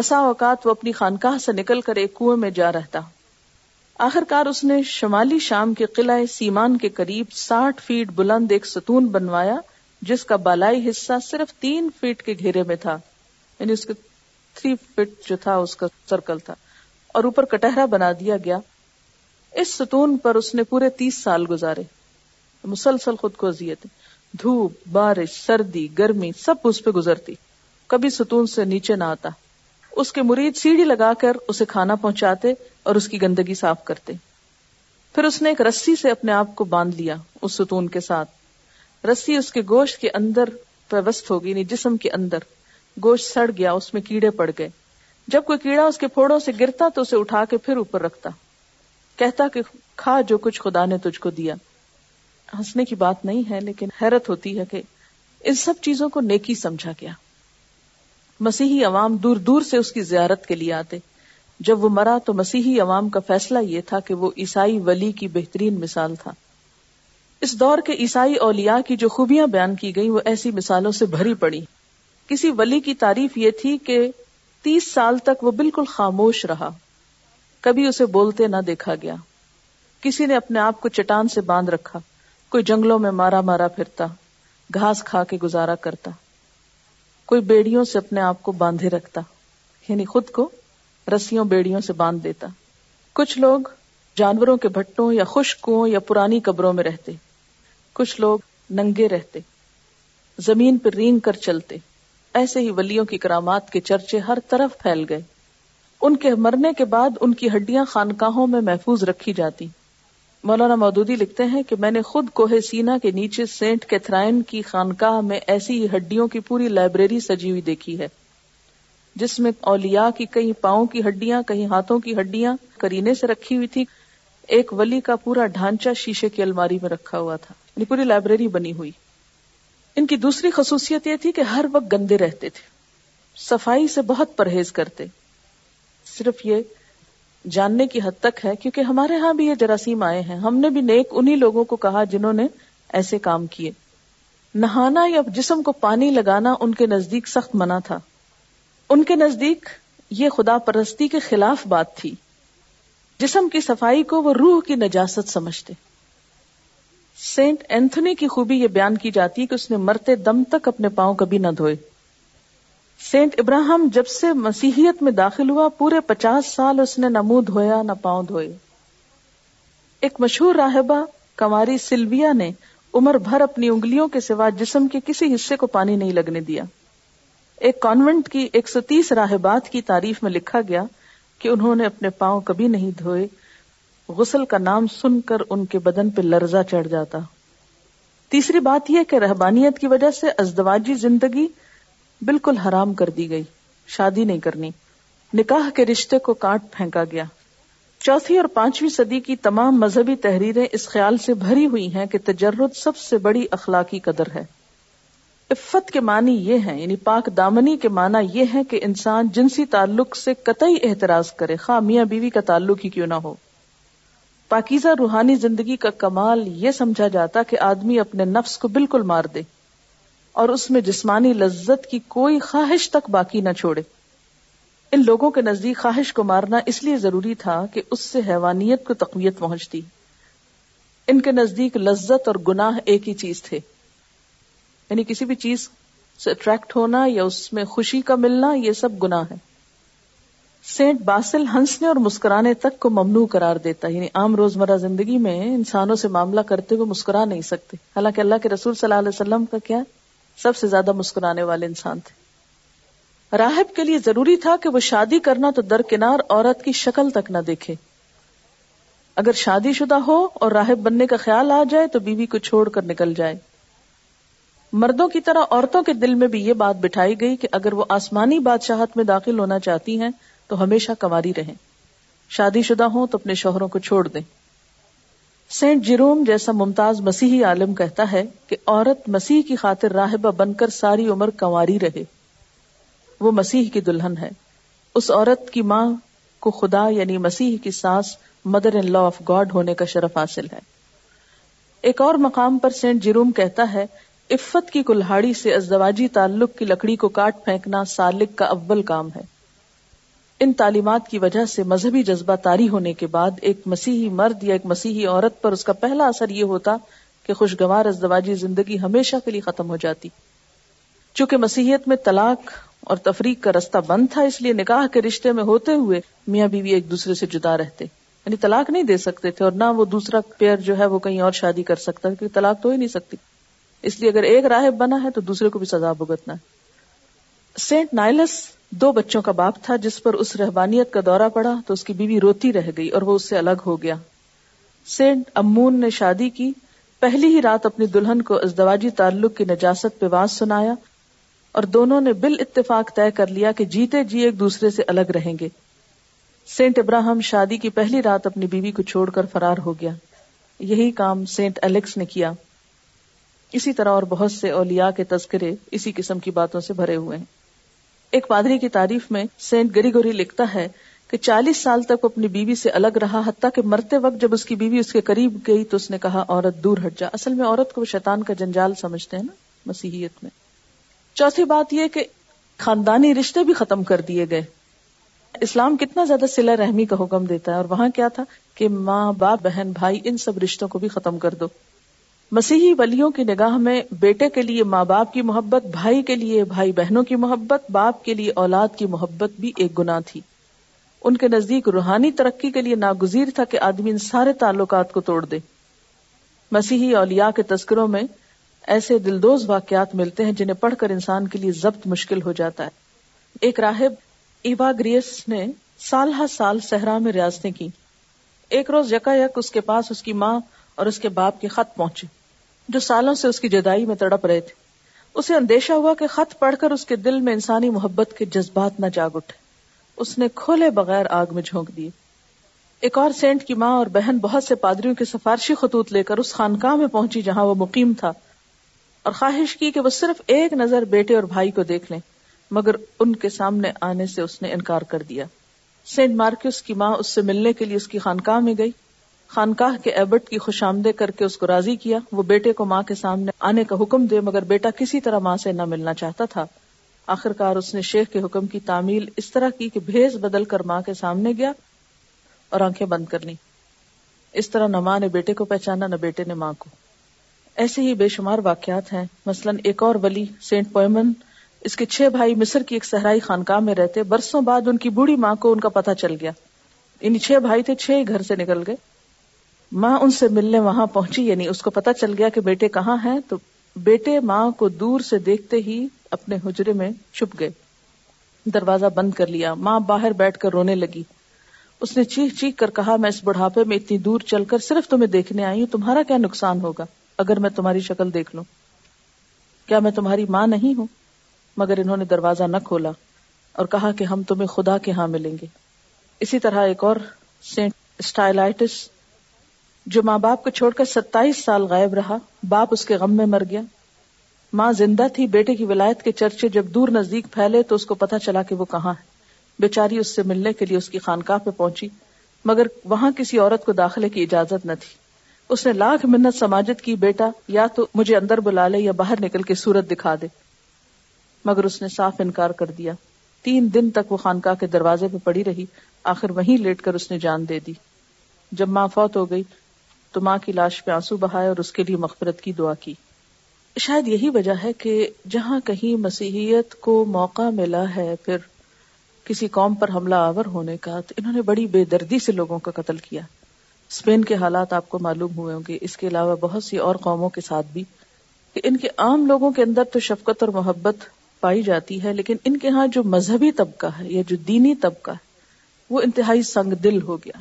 بسا اوقات وہ اپنی خانقاہ سے نکل کر ایک کنویں میں جا رہتا آخر کار اس نے شمالی شام کے قلعہ سیمان کے قریب ساٹھ فیٹ بلند ایک ستون بنوایا جس کا بالائی حصہ صرف تین فیٹ کے گھیرے میں تھا یعنی اس کے تھری فٹ جو تھا اس کا سرکل تھا اور اوپر کٹہرا بنا دیا گیا اس ستون پر اس نے پورے تیس سال گزارے مسلسل خود کو ازیت دھوپ بارش سردی گرمی سب اس پہ گزرتی کبھی ستون سے نیچے نہ آتا اس کے مرید سیڑھی لگا کر اسے کھانا پہنچاتے اور اس کی گندگی صاف کرتے پھر اس نے ایک رسی سے اپنے آپ کو باندھ لیا اس ستون کے ساتھ رسی اس کے گوشت کے اندر پیوست ہوگی یعنی جسم کے اندر گوشت سڑ گیا اس میں کیڑے پڑ گئے جب کوئی کیڑا اس کے پھوڑوں سے گرتا تو اسے اٹھا کے پھر اوپر رکھتا کہتا کہ کھا جو کچھ خدا نے تجھ کو دیا ہنسنے کی بات نہیں ہے لیکن حیرت ہوتی ہے کہ ان سب چیزوں کو نیکی سمجھا گیا مسیحی عوام دور دور سے اس کی زیارت کے لیے آتے جب وہ مرا تو مسیحی عوام کا فیصلہ یہ تھا کہ وہ عیسائی ولی کی بہترین مثال تھا اس دور کے عیسائی اولیاء کی جو خوبیاں بیان کی گئی وہ ایسی مثالوں سے بھری پڑی کسی ولی کی تعریف یہ تھی کہ تیس سال تک وہ بالکل خاموش رہا کبھی اسے بولتے نہ دیکھا گیا کسی نے اپنے آپ کو چٹان سے باندھ رکھا کوئی جنگلوں میں مارا مارا پھرتا گھاس کھا کے گزارا کرتا کوئی بیڑیوں سے اپنے آپ کو باندھے رکھتا یعنی خود کو رسیوں بیڑیوں سے باندھ دیتا کچھ لوگ جانوروں کے بھٹوں یا خشک یا پرانی قبروں میں رہتے کچھ لوگ ننگے رہتے زمین پر رینگ کر چلتے ایسے ہی ولیوں کی کرامات کے چرچے ہر طرف پھیل گئے ان کے مرنے کے بعد ان کی ہڈیاں خانقاہوں میں محفوظ رکھی جاتی مولانا مودودی لکھتے ہیں کہ میں نے خود کوہ سینا کے نیچے سینٹ کیتھرائن کی خانقاہ میں ایسی ہی ہڈیوں کی پوری لائبریری سجی ہوئی دیکھی ہے جس میں اولیاء کی کئی پاؤں کی ہڈیاں کہیں ہاتھوں کی ہڈیاں کرینے سے رکھی ہوئی تھی ایک ولی کا پورا ڈھانچہ شیشے کی الماری میں رکھا ہوا تھا یعنی پوری لائبریری بنی ہوئی ان کی دوسری خصوصیت یہ تھی کہ ہر وقت گندے رہتے تھے صفائی سے بہت پرہیز کرتے صرف یہ جاننے کی حد تک ہے کیونکہ ہمارے ہاں بھی یہ جراثیم آئے ہیں ہم نے بھی نیک انہی لوگوں کو کہا جنہوں نے ایسے کام کیے نہانا یا جسم کو پانی لگانا ان کے نزدیک سخت منع تھا ان کے نزدیک یہ خدا پرستی کے خلاف بات تھی جسم کی صفائی کو وہ روح کی نجاست سمجھتے سینٹ اینتھنی کی خوبی یہ بیان کی جاتی ہے کہ اس نے مرتے دم تک اپنے پاؤں کبھی نہ دھوئے سینٹ ابراہم جب سے مسیحیت میں داخل ہوا پورے پچاس سال اس نے نہ منہ دھویا نہ پاؤں دھوئے ایک مشہور راہبہ کماری سلویا نے عمر بھر اپنی انگلیوں کے سوا جسم کے کسی حصے کو پانی نہیں لگنے دیا ایک کانوینٹ کی ایک سو تیس راہبات کی تعریف میں لکھا گیا کہ انہوں نے اپنے پاؤں کبھی نہیں دھوئے غسل کا نام سن کر ان کے بدن پہ لرزہ چڑھ جاتا تیسری بات یہ کہ رہبانیت کی وجہ سے ازدواجی زندگی بالکل حرام کر دی گئی شادی نہیں کرنی نکاح کے رشتے کو کاٹ پھینکا گیا چوتھی اور پانچویں صدی کی تمام مذہبی تحریریں اس خیال سے بھری ہوئی ہیں کہ تجرد سب سے بڑی اخلاقی قدر ہے عفت کے معنی یہ ہیں یعنی پاک دامنی کے معنی یہ ہے کہ انسان جنسی تعلق سے قطعی احتراز کرے خامیاں بیوی کا تعلق ہی کیوں نہ ہو پاکیزہ روحانی زندگی کا کمال یہ سمجھا جاتا کہ آدمی اپنے نفس کو بالکل مار دے اور اس میں جسمانی لذت کی کوئی خواہش تک باقی نہ چھوڑے ان لوگوں کے نزدیک خواہش کو مارنا اس لیے ضروری تھا کہ اس سے حیوانیت کو تقویت پہنچتی ان کے نزدیک لذت اور گناہ ایک ہی چیز تھے یعنی کسی بھی چیز سے اٹریکٹ ہونا یا اس میں خوشی کا ملنا یہ سب گناہ ہے سینٹ باسل ہنسنے اور مسکرانے تک کو ممنوع قرار دیتا ہے یعنی عام زندگی میں انسانوں سے معاملہ کرتے ہوئے مسکرا نہیں سکتے حالانکہ اللہ اللہ کے رسول صلی علیہ وسلم کا کیا سب سے زیادہ مسکرانے والے انسان تھے راہب کے لیے ضروری تھا کہ وہ شادی کرنا تو درکنار عورت کی شکل تک نہ دیکھے اگر شادی شدہ ہو اور راہب بننے کا خیال آ جائے تو بیوی بی کو چھوڑ کر نکل جائے مردوں کی طرح عورتوں کے دل میں بھی یہ بات بٹھائی گئی کہ اگر وہ آسمانی بادشاہت میں داخل ہونا چاہتی ہیں تو ہمیشہ کنواری رہیں شادی شدہ ہوں تو اپنے شوہروں کو چھوڑ دیں سینٹ جروم جیسا ممتاز مسیحی عالم کہتا ہے کہ عورت مسیح کی خاطر راہبہ بن کر ساری عمر کنواری رہے وہ مسیح کی دلہن ہے اس عورت کی ماں کو خدا یعنی مسیح کی ساس mother in law of God ہونے کا شرف حاصل ہے ایک اور مقام پر سینٹ جروم کہتا ہے عفت کی کلہاڑی سے ازدواجی تعلق کی لکڑی کو کاٹ پھینکنا سالک کا اول کام ہے ان تعلیمات کی وجہ سے مذہبی جذبہ ہونے کے بعد ایک مسیحی مرد یا ایک مسیحی عورت پر اس کا پہلا اثر یہ ہوتا کہ خوشگوار ازدواجی زندگی ہمیشہ کے لیے ختم ہو جاتی چونکہ مسیحیت میں طلاق اور تفریق کا رستہ بند تھا اس لیے نکاح کے رشتے میں ہوتے ہوئے میاں بیوی ایک دوسرے سے جدا رہتے یعنی طلاق نہیں دے سکتے تھے اور نہ وہ دوسرا پیئر جو ہے وہ کہیں اور شادی کر سکتا کیونکہ طلاق تو ہی نہیں سکتی اس لیے اگر ایک راہب بنا ہے تو دوسرے کو بھی سزا بھگتنا ہے سینٹ نائلس دو بچوں کا باپ تھا جس پر اس رہبانیت کا دورہ پڑا تو اس کی بیوی روتی رہ گئی اور وہ اس سے الگ ہو گیا سینٹ امون نے شادی کی پہلی ہی رات اپنی دلہن کو ازدواجی تعلق کی نجاست پہ واضح سنایا اور دونوں نے بال اتفاق طے کر لیا کہ جیتے جی ایک دوسرے سے الگ رہیں گے سینٹ ابراہم شادی کی پہلی رات اپنی بیوی کو چھوڑ کر فرار ہو گیا یہی کام سینٹ الیکس نے کیا اسی طرح اور بہت سے اولیاء کے تذکرے اسی قسم کی باتوں سے بھرے ہوئے ہیں ایک پادری کی تعریف میں سینٹ گری گوری لکھتا ہے کہ چالیس سال تک اپنی بیوی سے الگ رہا حتیٰ کہ مرتے وقت جب اس کی بیوی اس کے قریب گئی تو اس نے کہا عورت دور ہٹ جا اصل میں عورت کو وہ شیطان کا جنجال سمجھتے ہیں نا مسیحیت میں چوتھی بات یہ کہ خاندانی رشتے بھی ختم کر دیے گئے اسلام کتنا زیادہ سلا رحمی کا حکم دیتا ہے اور وہاں کیا تھا کہ ماں باپ بہن بھائی ان سب رشتوں کو بھی ختم کر دو مسیحی ولیوں کی نگاہ میں بیٹے کے لیے ماں باپ کی محبت بھائی کے لیے بھائی بہنوں کی محبت باپ کے لیے اولاد کی محبت بھی ایک گناہ تھی ان کے نزدیک روحانی ترقی کے لیے ناگزیر تھا کہ آدمی ان سارے تعلقات کو توڑ دے مسیحی اولیاء کے تذکروں میں ایسے دلدوز واقعات ملتے ہیں جنہیں پڑھ کر انسان کے لیے ضبط مشکل ہو جاتا ہے ایک راہب ایوا گریس نے سال ہر سال صحرا میں ریاستیں کی ایک روز یکا یک اس کے پاس اس کی ماں اور اس کے باپ کے خط پہنچے جو سالوں سے اس کی جدائی میں تڑپ رہے تھے اسے اندیشہ ہوا کہ خط پڑھ کر اس کے دل میں انسانی محبت کے جذبات نہ جاگ اٹھے اس نے کھولے بغیر آگ میں جھونک دیے ایک اور سینٹ کی ماں اور بہن بہت سے پادریوں کے سفارشی خطوط لے کر اس خانقاہ میں پہنچی جہاں وہ مقیم تھا اور خواہش کی کہ وہ صرف ایک نظر بیٹے اور بھائی کو دیکھ لیں مگر ان کے سامنے آنے سے اس نے انکار کر دیا سینٹ مارکیوس کی ماں اس سے ملنے کے لیے اس کی خانقاہ میں گئی خانقاہ کے ایبٹ کی خوش آمدے کر کے اس کو راضی کیا وہ بیٹے کو ماں کے سامنے آنے کا حکم دے مگر بیٹا کسی طرح ماں سے نہ ملنا چاہتا تھا آخرکار شیخ کے حکم کی تعمیل اس طرح کی کہ بھیز بدل کر ماں کے سامنے گیا اور آنکھیں بند کر لی اس طرح نہ ماں نے بیٹے کو پہچانا نہ بیٹے نے ماں کو ایسے ہی بے شمار واقعات ہیں مثلا ایک اور ولی سینٹ پوئمن اس کے چھ بھائی مصر کی ایک صحرائی خانقاہ میں رہتے برسوں بعد ان کی بوڑھی ماں کو ان کا پتہ چل گیا ان چھ بھائی تھے چھ ہی گھر سے نکل گئے ماں ان سے ملنے وہاں پہنچی یعنی اس کو پتا چل گیا کہ بیٹے کہاں ہیں تو بیٹے ماں کو دور سے دیکھتے ہی اپنے حجرے میں چھپ گئے دروازہ بند کر لیا ماں باہر بیٹھ کر رونے لگی اس نے چیخ چیخ کر کہا میں اس بڑھاپے میں اتنی دور چل کر صرف تمہیں دیکھنے آئی ہوں تمہارا کیا نقصان ہوگا اگر میں تمہاری شکل دیکھ لوں کیا میں تمہاری ماں نہیں ہوں مگر انہوں نے دروازہ نہ کھولا اور کہا کہ ہم تمہیں خدا کے ہاں ملیں گے اسی طرح ایک اور سینٹ جو ماں باپ کو چھوڑ کر ستائیس سال غائب رہا باپ اس کے غم میں مر گیا ماں زندہ تھی بیٹے کی ولایت کے چرچے جب دور نزدیک پھیلے تو اس اس اس کو پتا چلا کہ وہ کہاں ہے بیچاری سے ملنے کے لیے کی خانقاہ پہ پہنچی مگر وہاں کسی عورت کو داخلے کی اجازت نہ تھی اس نے لاکھ منت سماجت کی بیٹا یا تو مجھے اندر بلا لے یا باہر نکل کے صورت دکھا دے مگر اس نے صاف انکار کر دیا تین دن تک وہ خانقاہ کے دروازے پہ پڑی رہی آخر وہیں لیٹ کر اس نے جان دے دی جب ماں فوت ہو گئی تو ماں کی لاش پہ آنسو بہائے اور اس کے لیے مغفرت کی دعا کی شاید یہی وجہ ہے کہ جہاں کہیں مسیحیت کو موقع ملا ہے پھر کسی قوم پر حملہ آور ہونے کا تو انہوں نے بڑی بے دردی سے لوگوں کا قتل کیا اسپین کے حالات آپ کو معلوم ہوئے ہوں گے اس کے علاوہ بہت سی اور قوموں کے ساتھ بھی کہ ان کے عام لوگوں کے اندر تو شفقت اور محبت پائی جاتی ہے لیکن ان کے ہاں جو مذہبی طبقہ ہے یا جو دینی طبقہ ہے وہ انتہائی سنگ دل ہو گیا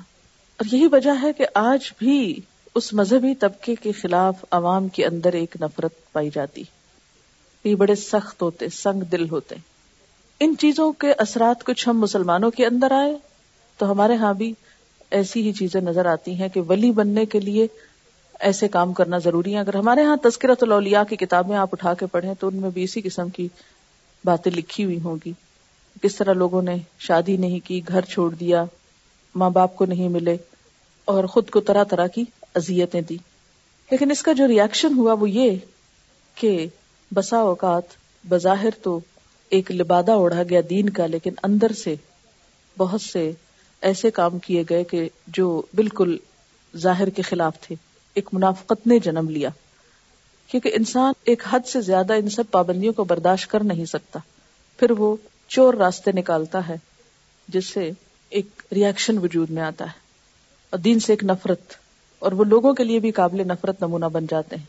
اور یہی وجہ ہے کہ آج بھی اس مذہبی طبقے کے خلاف عوام کے اندر ایک نفرت پائی جاتی یہ بڑے سخت ہوتے سنگ دل ہوتے ان چیزوں کے اثرات کچھ ہم مسلمانوں کے اندر آئے تو ہمارے ہاں بھی ایسی ہی چیزیں نظر آتی ہیں کہ ولی بننے کے لیے ایسے کام کرنا ضروری ہے اگر ہمارے ہاں تذکرت الاولیاء کی کتابیں آپ اٹھا کے پڑھیں تو ان میں بھی اسی قسم کی باتیں لکھی ہوئی ہوں گی کس طرح لوگوں نے شادی نہیں کی گھر چھوڑ دیا ماں باپ کو نہیں ملے اور خود کو طرح طرح کی اذیتیں دی لیکن اس کا جو ریئیکشن ہوا وہ یہ کہ بسا اوقات بظاہر تو ایک لبادہ اڑا گیا دین کا لیکن اندر سے بہت سے ایسے کام کیے گئے کہ جو بالکل ظاہر کے خلاف تھے ایک منافقت نے جنم لیا کیونکہ انسان ایک حد سے زیادہ ان سب پابندیوں کو برداشت کر نہیں سکتا پھر وہ چور راستے نکالتا ہے جس سے ایک ریئیکشن وجود میں آتا ہے اور دین سے ایک نفرت اور وہ لوگوں کے لیے بھی قابل نفرت نمونہ بن جاتے ہیں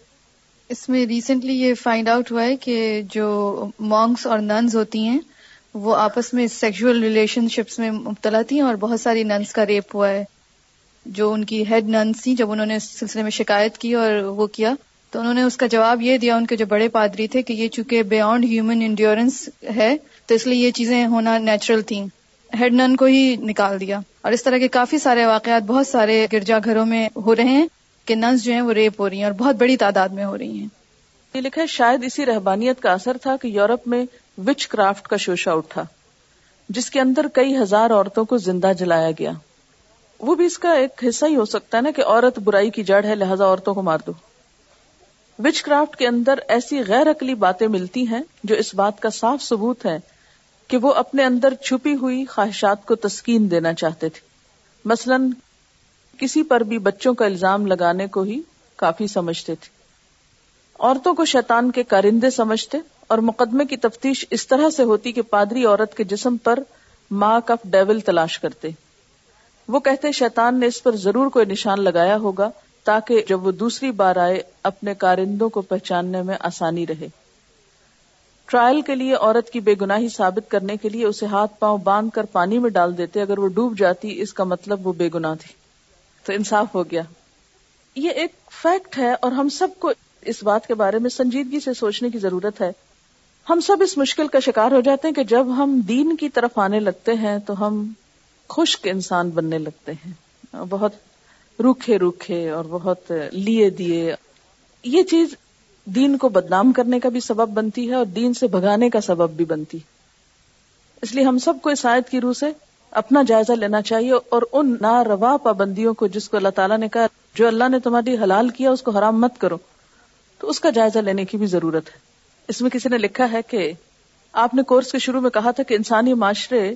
اس میں ریسنٹلی یہ فائنڈ آؤٹ ہوا ہے کہ جو مونگس اور ننز ہوتی ہیں وہ آپس میں سیکشل ریلیشن شپس میں مبتلا تھیں اور بہت ساری ننس کا ریپ ہوا ہے جو ان کی ہیڈ ننس تھی جب انہوں نے اس سلسلے میں شکایت کی اور وہ کیا تو انہوں نے اس کا جواب یہ دیا ان کے جو بڑے پادری تھے کہ یہ چونکہ بیونڈ ہیومن انڈیورنس ہے تو اس لیے یہ چیزیں ہونا نیچرل تھیں ہیڈ نن کو ہی نکال دیا اور اس طرح کے کافی سارے واقعات بہت سارے گرجا گھروں میں ہو رہے ہیں کہ ننس جو ہیں وہ ریپ ہو رہی ہیں اور بہت بڑی تعداد میں ہو رہی ہیں یہ لکھا ہے شاید اسی رہبانیت کا اثر تھا کہ یورپ میں وچ کرافٹ کا شوشا اٹھا جس کے اندر کئی ہزار عورتوں کو زندہ جلایا گیا وہ بھی اس کا ایک حصہ ہی ہو سکتا ہے نا کہ عورت برائی کی جڑ ہے لہذا عورتوں کو مار دو وچ کرافٹ کے اندر ایسی غیر عقلی باتیں ملتی ہیں جو اس بات کا صاف ثبوت ہے کہ وہ اپنے اندر چھپی ہوئی خواہشات کو تسکین دینا چاہتے تھے مثلا کسی پر بھی بچوں کا الزام لگانے کو ہی کافی سمجھتے تھے عورتوں کو شیطان کے کارندے سمجھتے اور مقدمے کی تفتیش اس طرح سے ہوتی کہ پادری عورت کے جسم پر ماں کف ڈیول تلاش کرتے وہ کہتے شیطان نے اس پر ضرور کوئی نشان لگایا ہوگا تاکہ جب وہ دوسری بار آئے اپنے کارندوں کو پہچاننے میں آسانی رہے ٹرائل کے لیے عورت کی بے گناہی ثابت کرنے کے لیے اسے ہاتھ پاؤں باندھ کر پانی میں ڈال دیتے اگر وہ ڈوب جاتی اس کا مطلب وہ بے گناہ تھی تو انصاف ہو گیا یہ ایک فیکٹ ہے اور ہم سب کو اس بات کے بارے میں سنجیدگی سے سوچنے کی ضرورت ہے ہم سب اس مشکل کا شکار ہو جاتے ہیں کہ جب ہم دین کی طرف آنے لگتے ہیں تو ہم خشک انسان بننے لگتے ہیں بہت روکھے روکھے اور بہت لیے دیے یہ چیز دین کو بدنام کرنے کا بھی سبب بنتی ہے اور دین سے بھگانے کا سبب بھی بنتی اس لیے ہم سب کو اس آیت کی روح سے اپنا جائزہ لینا چاہیے اور ان نا روا پابندیوں کو جس کو اللہ تعالیٰ نے کہا جو اللہ نے تمہاری حلال کیا اس کو حرام مت کرو تو اس کا جائزہ لینے کی بھی ضرورت ہے اس میں کسی نے لکھا ہے کہ آپ نے کورس کے شروع میں کہا تھا کہ انسانی معاشرے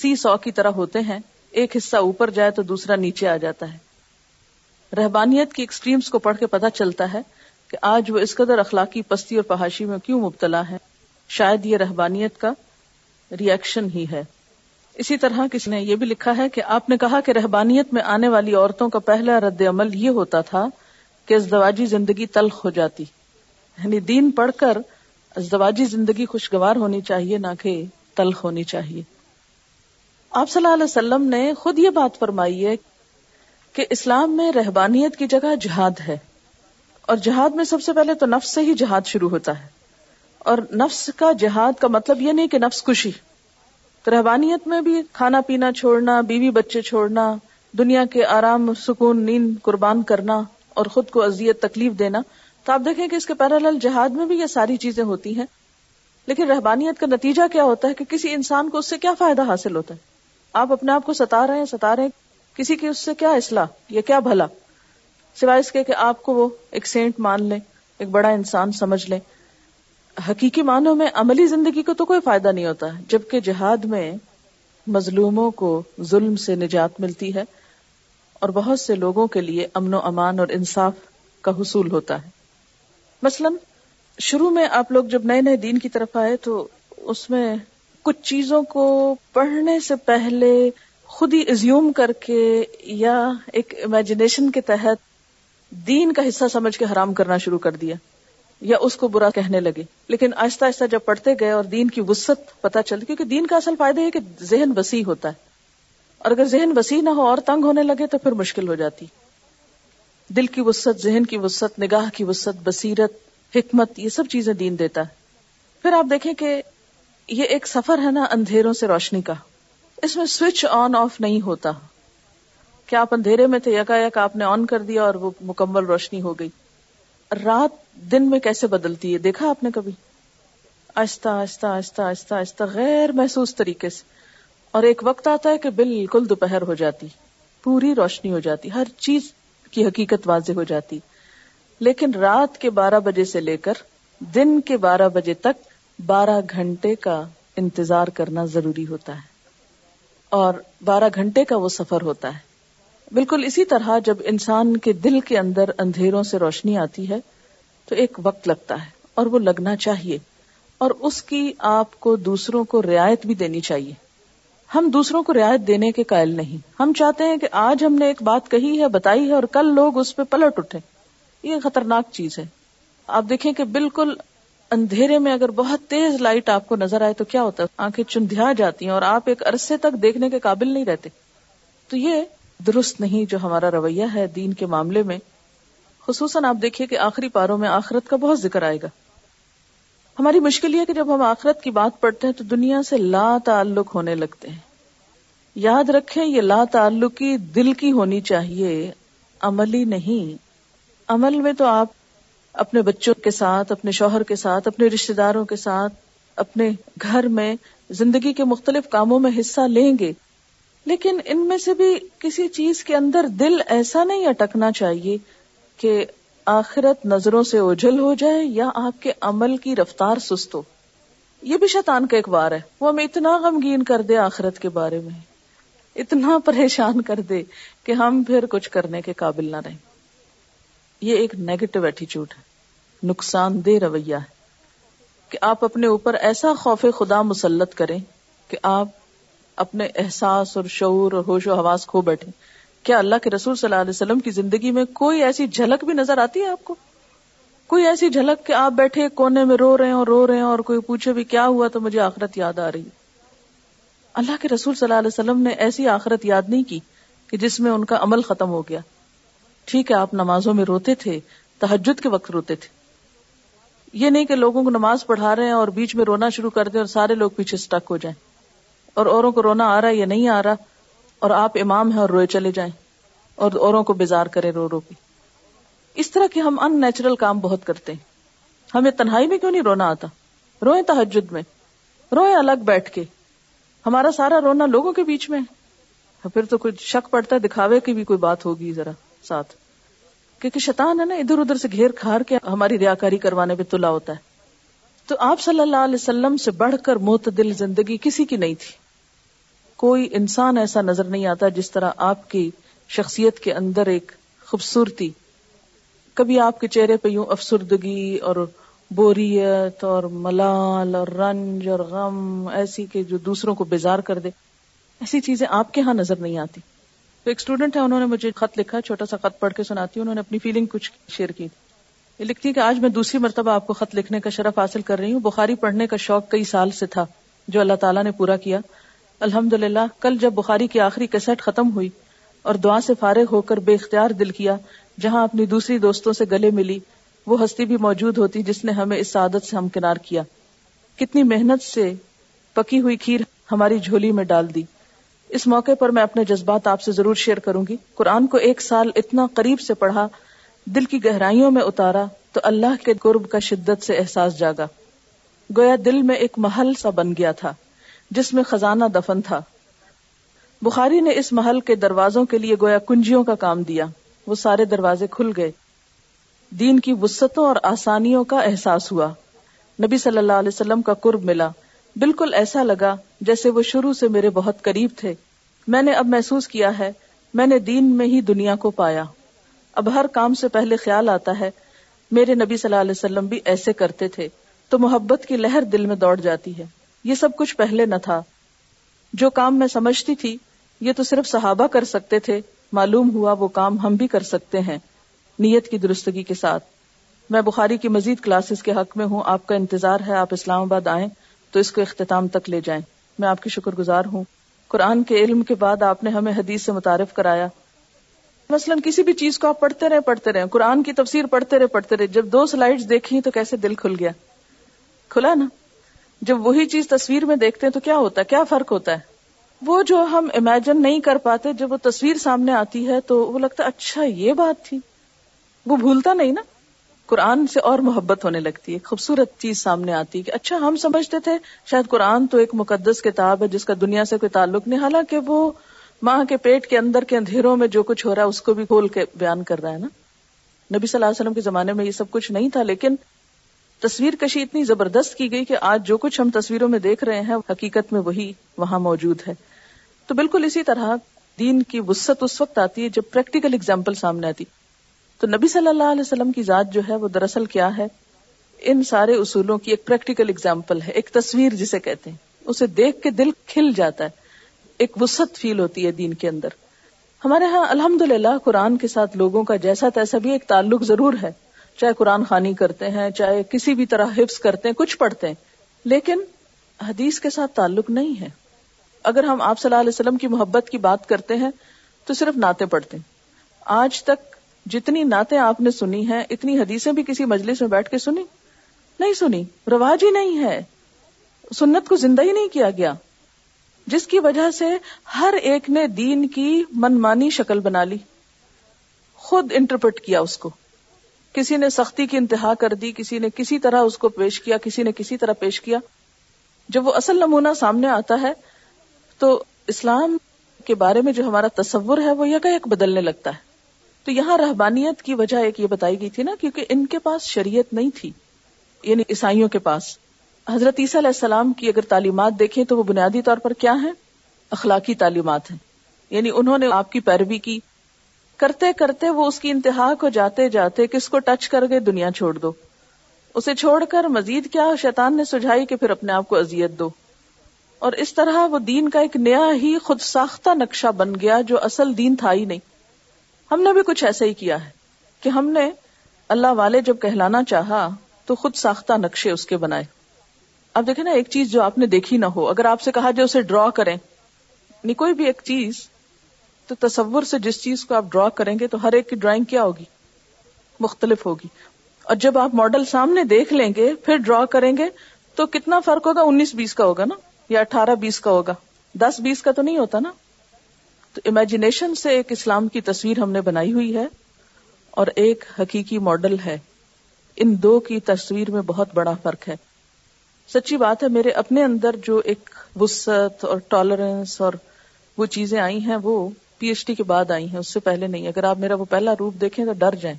سی سو کی طرح ہوتے ہیں ایک حصہ اوپر جائے تو دوسرا نیچے آ جاتا ہے رہبانیت کی ایکسٹریمز کو پڑھ کے پتہ چلتا ہے کہ آج وہ اس قدر اخلاقی پستی اور پہاشی میں کیوں مبتلا ہے شاید یہ رہبانیت کا ریئیکشن ہی ہے اسی طرح کسی نے یہ بھی لکھا ہے کہ آپ نے کہا کہ رہبانیت میں آنے والی عورتوں کا پہلا رد عمل یہ ہوتا تھا کہ ازدواجی زندگی تلخ ہو جاتی یعنی دین پڑھ کر ازدواجی زندگی خوشگوار ہونی چاہیے نہ کہ تلخ ہونی چاہیے آپ صلی اللہ علیہ وسلم نے خود یہ بات فرمائی ہے کہ اسلام میں رہبانیت کی جگہ جہاد ہے اور جہاد میں سب سے پہلے تو نفس سے ہی جہاد شروع ہوتا ہے اور نفس کا جہاد کا مطلب یہ نہیں کہ نفس خوشی تو رہبانیت میں بھی کھانا پینا چھوڑنا بیوی بچے چھوڑنا دنیا کے آرام سکون نیند قربان کرنا اور خود کو اذیت تکلیف دینا تو آپ دیکھیں کہ اس کے پیرالل جہاد میں بھی یہ ساری چیزیں ہوتی ہیں لیکن رہبانیت کا نتیجہ کیا ہوتا ہے کہ کسی انسان کو اس سے کیا فائدہ حاصل ہوتا ہے آپ اپنے آپ کو ستا رہے ہیں ستا رہے ہیں کسی کی اس سے کیا اصلاح یا کیا بھلا سوائے اس کے کہ آپ کو وہ ایک سینٹ مان لیں ایک بڑا انسان سمجھ لیں حقیقی معنوں میں عملی زندگی کو تو کوئی فائدہ نہیں ہوتا جبکہ جہاد میں مظلوموں کو ظلم سے نجات ملتی ہے اور بہت سے لوگوں کے لیے امن و امان اور انصاف کا حصول ہوتا ہے مثلا شروع میں آپ لوگ جب نئے نئے دین کی طرف آئے تو اس میں کچھ چیزوں کو پڑھنے سے پہلے خود ہی ازیوم کر کے یا ایک امیجنیشن کے تحت دین کا حصہ سمجھ کے حرام کرنا شروع کر دیا یا اس کو برا کہنے لگے لیکن آہستہ آہستہ جب پڑھتے گئے اور دین کی وسط پتہ چل کیونکہ دین کا اصل فائدہ ہے کہ ذہن وسیع ہوتا ہے اور اگر ذہن وسیع نہ ہو اور تنگ ہونے لگے تو پھر مشکل ہو جاتی دل کی وسط ذہن کی وسط نگاہ کی وسط بصیرت حکمت یہ سب چیزیں دین دیتا ہے پھر آپ دیکھیں کہ یہ ایک سفر ہے نا اندھیروں سے روشنی کا اس میں سوئچ آن آف نہیں ہوتا کیا آپ اندھیرے میں تھے یکا یک آپ نے آن کر دیا اور وہ مکمل روشنی ہو گئی رات دن میں کیسے بدلتی ہے دیکھا آپ نے کبھی آہستہ آہستہ آہستہ آہستہ آہستہ غیر محسوس طریقے سے اور ایک وقت آتا ہے کہ بالکل دوپہر ہو جاتی پوری روشنی ہو جاتی ہر چیز کی حقیقت واضح ہو جاتی لیکن رات کے بارہ بجے سے لے کر دن کے بارہ بجے تک بارہ گھنٹے کا انتظار کرنا ضروری ہوتا ہے اور بارہ گھنٹے کا وہ سفر ہوتا ہے بالکل اسی طرح جب انسان کے دل کے اندر اندھیروں سے روشنی آتی ہے تو ایک وقت لگتا ہے اور وہ لگنا چاہیے اور اس کی آپ کو دوسروں کو رعایت بھی دینی چاہیے ہم دوسروں کو رعایت دینے کے قائل نہیں ہم چاہتے ہیں کہ آج ہم نے ایک بات کہی ہے بتائی ہے اور کل لوگ اس پہ پلٹ اٹھے یہ خطرناک چیز ہے آپ دیکھیں کہ بالکل اندھیرے میں اگر بہت تیز لائٹ آپ کو نظر آئے تو کیا ہوتا ہے آنکھیں چندیا جاتی ہیں اور آپ ایک عرصے تک دیکھنے کے قابل نہیں رہتے تو یہ درست نہیں جو ہمارا رویہ ہے دین کے معاملے میں خصوصاً آپ دیکھیے کہ آخری پاروں میں آخرت کا بہت ذکر آئے گا ہماری مشکل یہ کہ جب ہم آخرت کی بات پڑھتے ہیں تو دنیا سے لا تعلق ہونے لگتے ہیں یاد رکھیں یہ لا تعلقی دل کی ہونی چاہیے عملی نہیں عمل میں تو آپ اپنے بچوں کے ساتھ اپنے شوہر کے ساتھ اپنے رشتے داروں کے ساتھ اپنے گھر میں زندگی کے مختلف کاموں میں حصہ لیں گے لیکن ان میں سے بھی کسی چیز کے اندر دل ایسا نہیں اٹکنا چاہیے کہ آخرت نظروں سے اوجھل ہو جائے یا آپ کے عمل کی رفتار سست ہو یہ بھی شیطان کا ایک ہے وہ ہمیں اتنا غمگین کر دے آخرت کے بارے میں اتنا پریشان کر دے کہ ہم پھر کچھ کرنے کے قابل نہ رہیں یہ ایک نیگیٹو ایٹیچیوڈ ہے نقصان دہ رویہ ہے کہ آپ اپنے اوپر ایسا خوف خدا مسلط کریں کہ آپ اپنے احساس اور شعور اور ہوش و حواس کھو بیٹھے کیا اللہ کے رسول صلی اللہ علیہ وسلم کی زندگی میں کوئی ایسی جھلک بھی نظر آتی ہے آپ کو کوئی ایسی جھلک کہ آپ بیٹھے کونے میں رو رہے ہیں اور رو رہے ہیں اور کوئی پوچھے بھی کیا ہوا تو مجھے آخرت یاد آ رہی ہے اللہ کے رسول صلی اللہ علیہ وسلم نے ایسی آخرت یاد نہیں کی کہ جس میں ان کا عمل ختم ہو گیا ٹھیک ہے آپ نمازوں میں روتے تھے تحجد کے وقت روتے تھے یہ نہیں کہ لوگوں کو نماز پڑھا رہے ہیں اور بیچ میں رونا شروع کر دیں اور سارے لوگ پیچھے اسٹک ہو جائیں اور اوروں کو رونا آ رہا ہے یا نہیں آ رہا اور آپ امام ہیں اور روئے چلے جائیں اور اوروں کو بیزار کریں رو رو کے اس طرح کے ہم ان نیچرل کام بہت کرتے ہیں ہمیں تنہائی میں کیوں نہیں رونا آتا روئیں تحجد میں روئیں الگ بیٹھ کے ہمارا سارا رونا لوگوں کے بیچ میں پھر تو کچھ شک پڑتا ہے دکھاوے کی بھی کوئی بات ہوگی ذرا ساتھ کیونکہ شیطان ہے نا ادھر ادھر سے گھیر کھار کے ہماری ریاکاری کروانے پہ تلا ہوتا ہے تو آپ صلی اللہ علیہ وسلم سے بڑھ کر معتدل دل زندگی کسی کی نہیں تھی کوئی انسان ایسا نظر نہیں آتا جس طرح آپ کی شخصیت کے اندر ایک خوبصورتی کبھی آپ کے چہرے پہ یوں افسردگی اور بوریت اور ملال اور رنج اور غم ایسی کہ جو دوسروں کو بیزار کر دے ایسی چیزیں آپ کے ہاں نظر نہیں آتی تو ایک اسٹوڈینٹ ہے انہوں نے مجھے خط لکھا چھوٹا سا خط پڑھ کے سناتی ہوں انہوں نے اپنی فیلنگ کچھ شیئر کی یہ لکھتی ہے کہ آج میں دوسری مرتبہ آپ کو خط لکھنے کا شرف حاصل کر رہی ہوں بخاری پڑھنے کا شوق کئی سال سے تھا جو اللہ تعالیٰ نے پورا کیا الحمد للہ کل جب بخاری کی آخری کیسٹ ختم ہوئی اور دعا سے فارغ ہو کر بے اختیار دل کیا جہاں اپنی دوسری دوستوں سے گلے ملی وہ ہستی بھی موجود ہوتی جس نے ہمیں اس عادت سے ہمکنار کیا کتنی محنت سے پکی ہوئی کھیر ہماری جھولی میں ڈال دی اس موقع پر میں اپنے جذبات آپ سے ضرور شیئر کروں گی قرآن کو ایک سال اتنا قریب سے پڑھا دل کی گہرائیوں میں اتارا تو اللہ کے قرب کا شدت سے احساس جاگا گویا دل میں ایک محل سا بن گیا تھا جس میں خزانہ دفن تھا بخاری نے اس محل کے دروازوں کے لیے گویا کنجیوں کا کام دیا وہ سارے دروازے کھل گئے دین کی وسطوں اور آسانیوں کا احساس ہوا نبی صلی اللہ علیہ وسلم کا قرب ملا بالکل ایسا لگا جیسے وہ شروع سے میرے بہت قریب تھے میں نے اب محسوس کیا ہے میں نے دین میں ہی دنیا کو پایا اب ہر کام سے پہلے خیال آتا ہے میرے نبی صلی اللہ علیہ وسلم بھی ایسے کرتے تھے تو محبت کی لہر دل میں دوڑ جاتی ہے یہ سب کچھ پہلے نہ تھا جو کام میں سمجھتی تھی یہ تو صرف صحابہ کر سکتے تھے معلوم ہوا وہ کام ہم بھی کر سکتے ہیں نیت کی درستگی کے ساتھ میں بخاری کی مزید کلاسز کے حق میں ہوں آپ کا انتظار ہے آپ اسلام آباد آئیں تو اس کو اختتام تک لے جائیں میں آپ کی شکر گزار ہوں قرآن کے علم کے بعد آپ نے ہمیں حدیث سے متعارف کرایا مثلا کسی بھی چیز کو آپ پڑھتے رہے پڑھتے رہے قرآن کی تفسیر پڑھتے رہے پڑھتے رہے جب دو سلائڈز دیکھی تو کیسے دل کھل گیا کھلا نا جب وہی چیز تصویر میں دیکھتے ہیں تو کیا ہوتا ہے کیا فرق ہوتا ہے وہ جو ہم امیجن نہیں کر پاتے جب وہ تصویر سامنے آتی ہے تو وہ لگتا اچھا یہ بات تھی وہ بھولتا نہیں نا قرآن سے اور محبت ہونے لگتی ہے خوبصورت چیز سامنے آتی ہے کہ اچھا ہم سمجھتے تھے شاید قرآن تو ایک مقدس کتاب ہے جس کا دنیا سے کوئی تعلق نہیں حالانکہ وہ ماں کے پیٹ کے اندر کے اندھیروں میں جو کچھ ہو رہا ہے اس کو بھی کھول کے بیان کر رہا ہے نا نبی صلی اللہ علیہ وسلم کے زمانے میں یہ سب کچھ نہیں تھا لیکن تصویر کشی اتنی زبردست کی گئی کہ آج جو کچھ ہم تصویروں میں دیکھ رہے ہیں حقیقت میں وہی وہاں موجود ہے تو بالکل اسی طرح دین کی وسط اس وقت آتی ہے جب پریکٹیکل اگزامپل سامنے آتی تو نبی صلی اللہ علیہ وسلم کی ذات جو ہے وہ دراصل کیا ہے ان سارے اصولوں کی ایک پریکٹیکل اگزامپل ہے ایک تصویر جسے کہتے ہیں اسے دیکھ کے دل کھل جاتا ہے ایک وسط فیل ہوتی ہے دین کے اندر ہمارے ہاں الحمد للہ قرآن کے ساتھ لوگوں کا جیسا تیسا بھی ایک تعلق ضرور ہے چاہے قرآن خانی کرتے ہیں چاہے کسی بھی طرح حفظ کرتے ہیں کچھ پڑھتے ہیں لیکن حدیث کے ساتھ تعلق نہیں ہے اگر ہم آپ صلی اللہ علیہ وسلم کی محبت کی بات کرتے ہیں تو صرف نعتیں پڑھتے ہیں آج تک جتنی نعتیں آپ نے سنی ہیں اتنی حدیثیں بھی کسی مجلس میں بیٹھ کے سنی نہیں سنی رواج ہی نہیں ہے سنت کو زندہ ہی نہیں کیا گیا جس کی وجہ سے ہر ایک نے دین کی منمانی شکل بنا لی خود انٹرپرٹ کیا اس کو کسی نے سختی کی انتہا کر دی کسی نے کسی طرح اس کو پیش کیا کسی کسی نے طرح پیش کیا جب وہ اصل نمونہ سامنے آتا ہے تو اسلام کے بارے میں جو ہمارا تصور ہے ہے وہ بدلنے لگتا تو یہاں رہبانیت کی وجہ ایک یہ بتائی گئی تھی نا کیونکہ ان کے پاس شریعت نہیں تھی یعنی عیسائیوں کے پاس حضرت عیسیٰ علیہ السلام کی اگر تعلیمات دیکھیں تو وہ بنیادی طور پر کیا ہیں اخلاقی تعلیمات ہیں یعنی انہوں نے آپ کی پیروی کی کرتے کرتے وہ اس کی انتہا کو جاتے جاتے کس کو ٹچ کر گئے دنیا چھوڑ دو اسے چھوڑ کر مزید کیا شیطان نے سجائی کہ پھر اپنے آپ کو اذیت دو اور اس طرح وہ دین کا ایک نیا ہی خود ساختہ نقشہ بن گیا جو اصل دین تھا ہی نہیں ہم نے بھی کچھ ایسا ہی کیا ہے کہ ہم نے اللہ والے جب کہلانا چاہا تو خود ساختہ نقشے اس کے بنائے اب دیکھیں نا ایک چیز جو آپ نے دیکھی نہ ہو اگر آپ سے کہا جو اسے ڈرا نہیں یعنی کوئی بھی ایک چیز تو تصور سے جس چیز کو آپ ڈرا کریں گے تو ہر ایک کی ڈرائنگ کیا ہوگی مختلف ہوگی اور جب آپ ماڈل سامنے دیکھ لیں گے پھر ڈرا کریں گے تو کتنا فرق ہوگا انیس بیس کا ہوگا نا یا اٹھارہ بیس کا ہوگا دس بیس کا تو نہیں ہوتا نا تو امیجنیشن سے ایک اسلام کی تصویر ہم نے بنائی ہوئی ہے اور ایک حقیقی ماڈل ہے ان دو کی تصویر میں بہت بڑا فرق ہے سچی بات ہے میرے اپنے اندر جو ایک وسط اور ٹالرنس اور وہ چیزیں آئی ہیں وہ پی ایچ ڈی کے بعد آئی ہیں اس سے پہلے نہیں اگر آپ میرا وہ پہلا روپ دیکھیں تو ڈر جائیں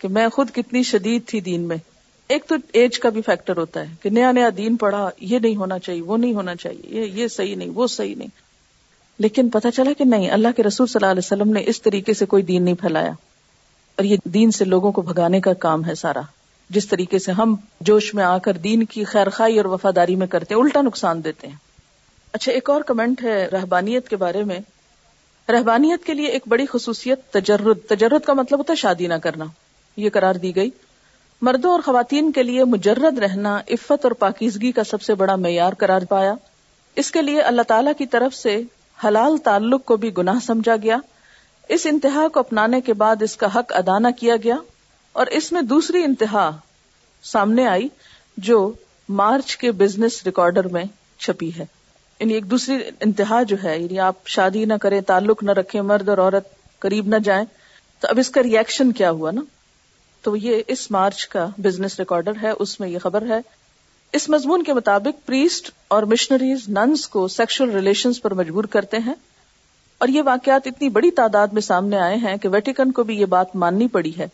کہ میں خود کتنی شدید تھی دین میں ایک تو ایج کا بھی فیکٹر ہوتا ہے کہ نیا نیا دین پڑھا یہ نہیں ہونا چاہیے وہ نہیں ہونا چاہیے یہ یہ صحیح صحیح نہیں نہیں وہ لیکن پتا چلا کہ نہیں اللہ کے رسول صلی اللہ علیہ وسلم نے اس طریقے سے کوئی دین نہیں پھیلایا اور یہ دین سے لوگوں کو بھگانے کا کام ہے سارا جس طریقے سے ہم جوش میں آ کر دین کی خیر خائی اور وفاداری میں کرتے ہیں الٹا نقصان دیتے ہیں اچھا ایک اور کمنٹ ہے رہبانیت کے بارے میں رہبانیت کے لیے ایک بڑی خصوصیت تجرد تجرد کا مطلب ہوتا ہے شادی نہ کرنا یہ قرار دی گئی مردوں اور خواتین کے لیے مجرد رہنا عفت اور پاکیزگی کا سب سے بڑا معیار قرار پایا اس کے لیے اللہ تعالی کی طرف سے حلال تعلق کو بھی گناہ سمجھا گیا اس انتہا کو اپنانے کے بعد اس کا حق ادا نہ کیا گیا اور اس میں دوسری انتہا سامنے آئی جو مارچ کے بزنس ریکارڈر میں چھپی ہے یعنی ایک دوسری انتہا جو ہے یعنی آپ شادی نہ کریں تعلق نہ رکھیں مرد اور عورت قریب نہ جائیں تو اب اس کا ریئیکشن کیا ہوا نا تو یہ اس مارچ کا بزنس ریکارڈر ہے اس میں یہ خبر ہے اس مضمون کے مطابق پریسٹ اور مشنریز ننس کو سیکشل ریلیشنز پر مجبور کرتے ہیں اور یہ واقعات اتنی بڑی تعداد میں سامنے آئے ہیں کہ ویٹیکن کو بھی یہ بات ماننی پڑی ہے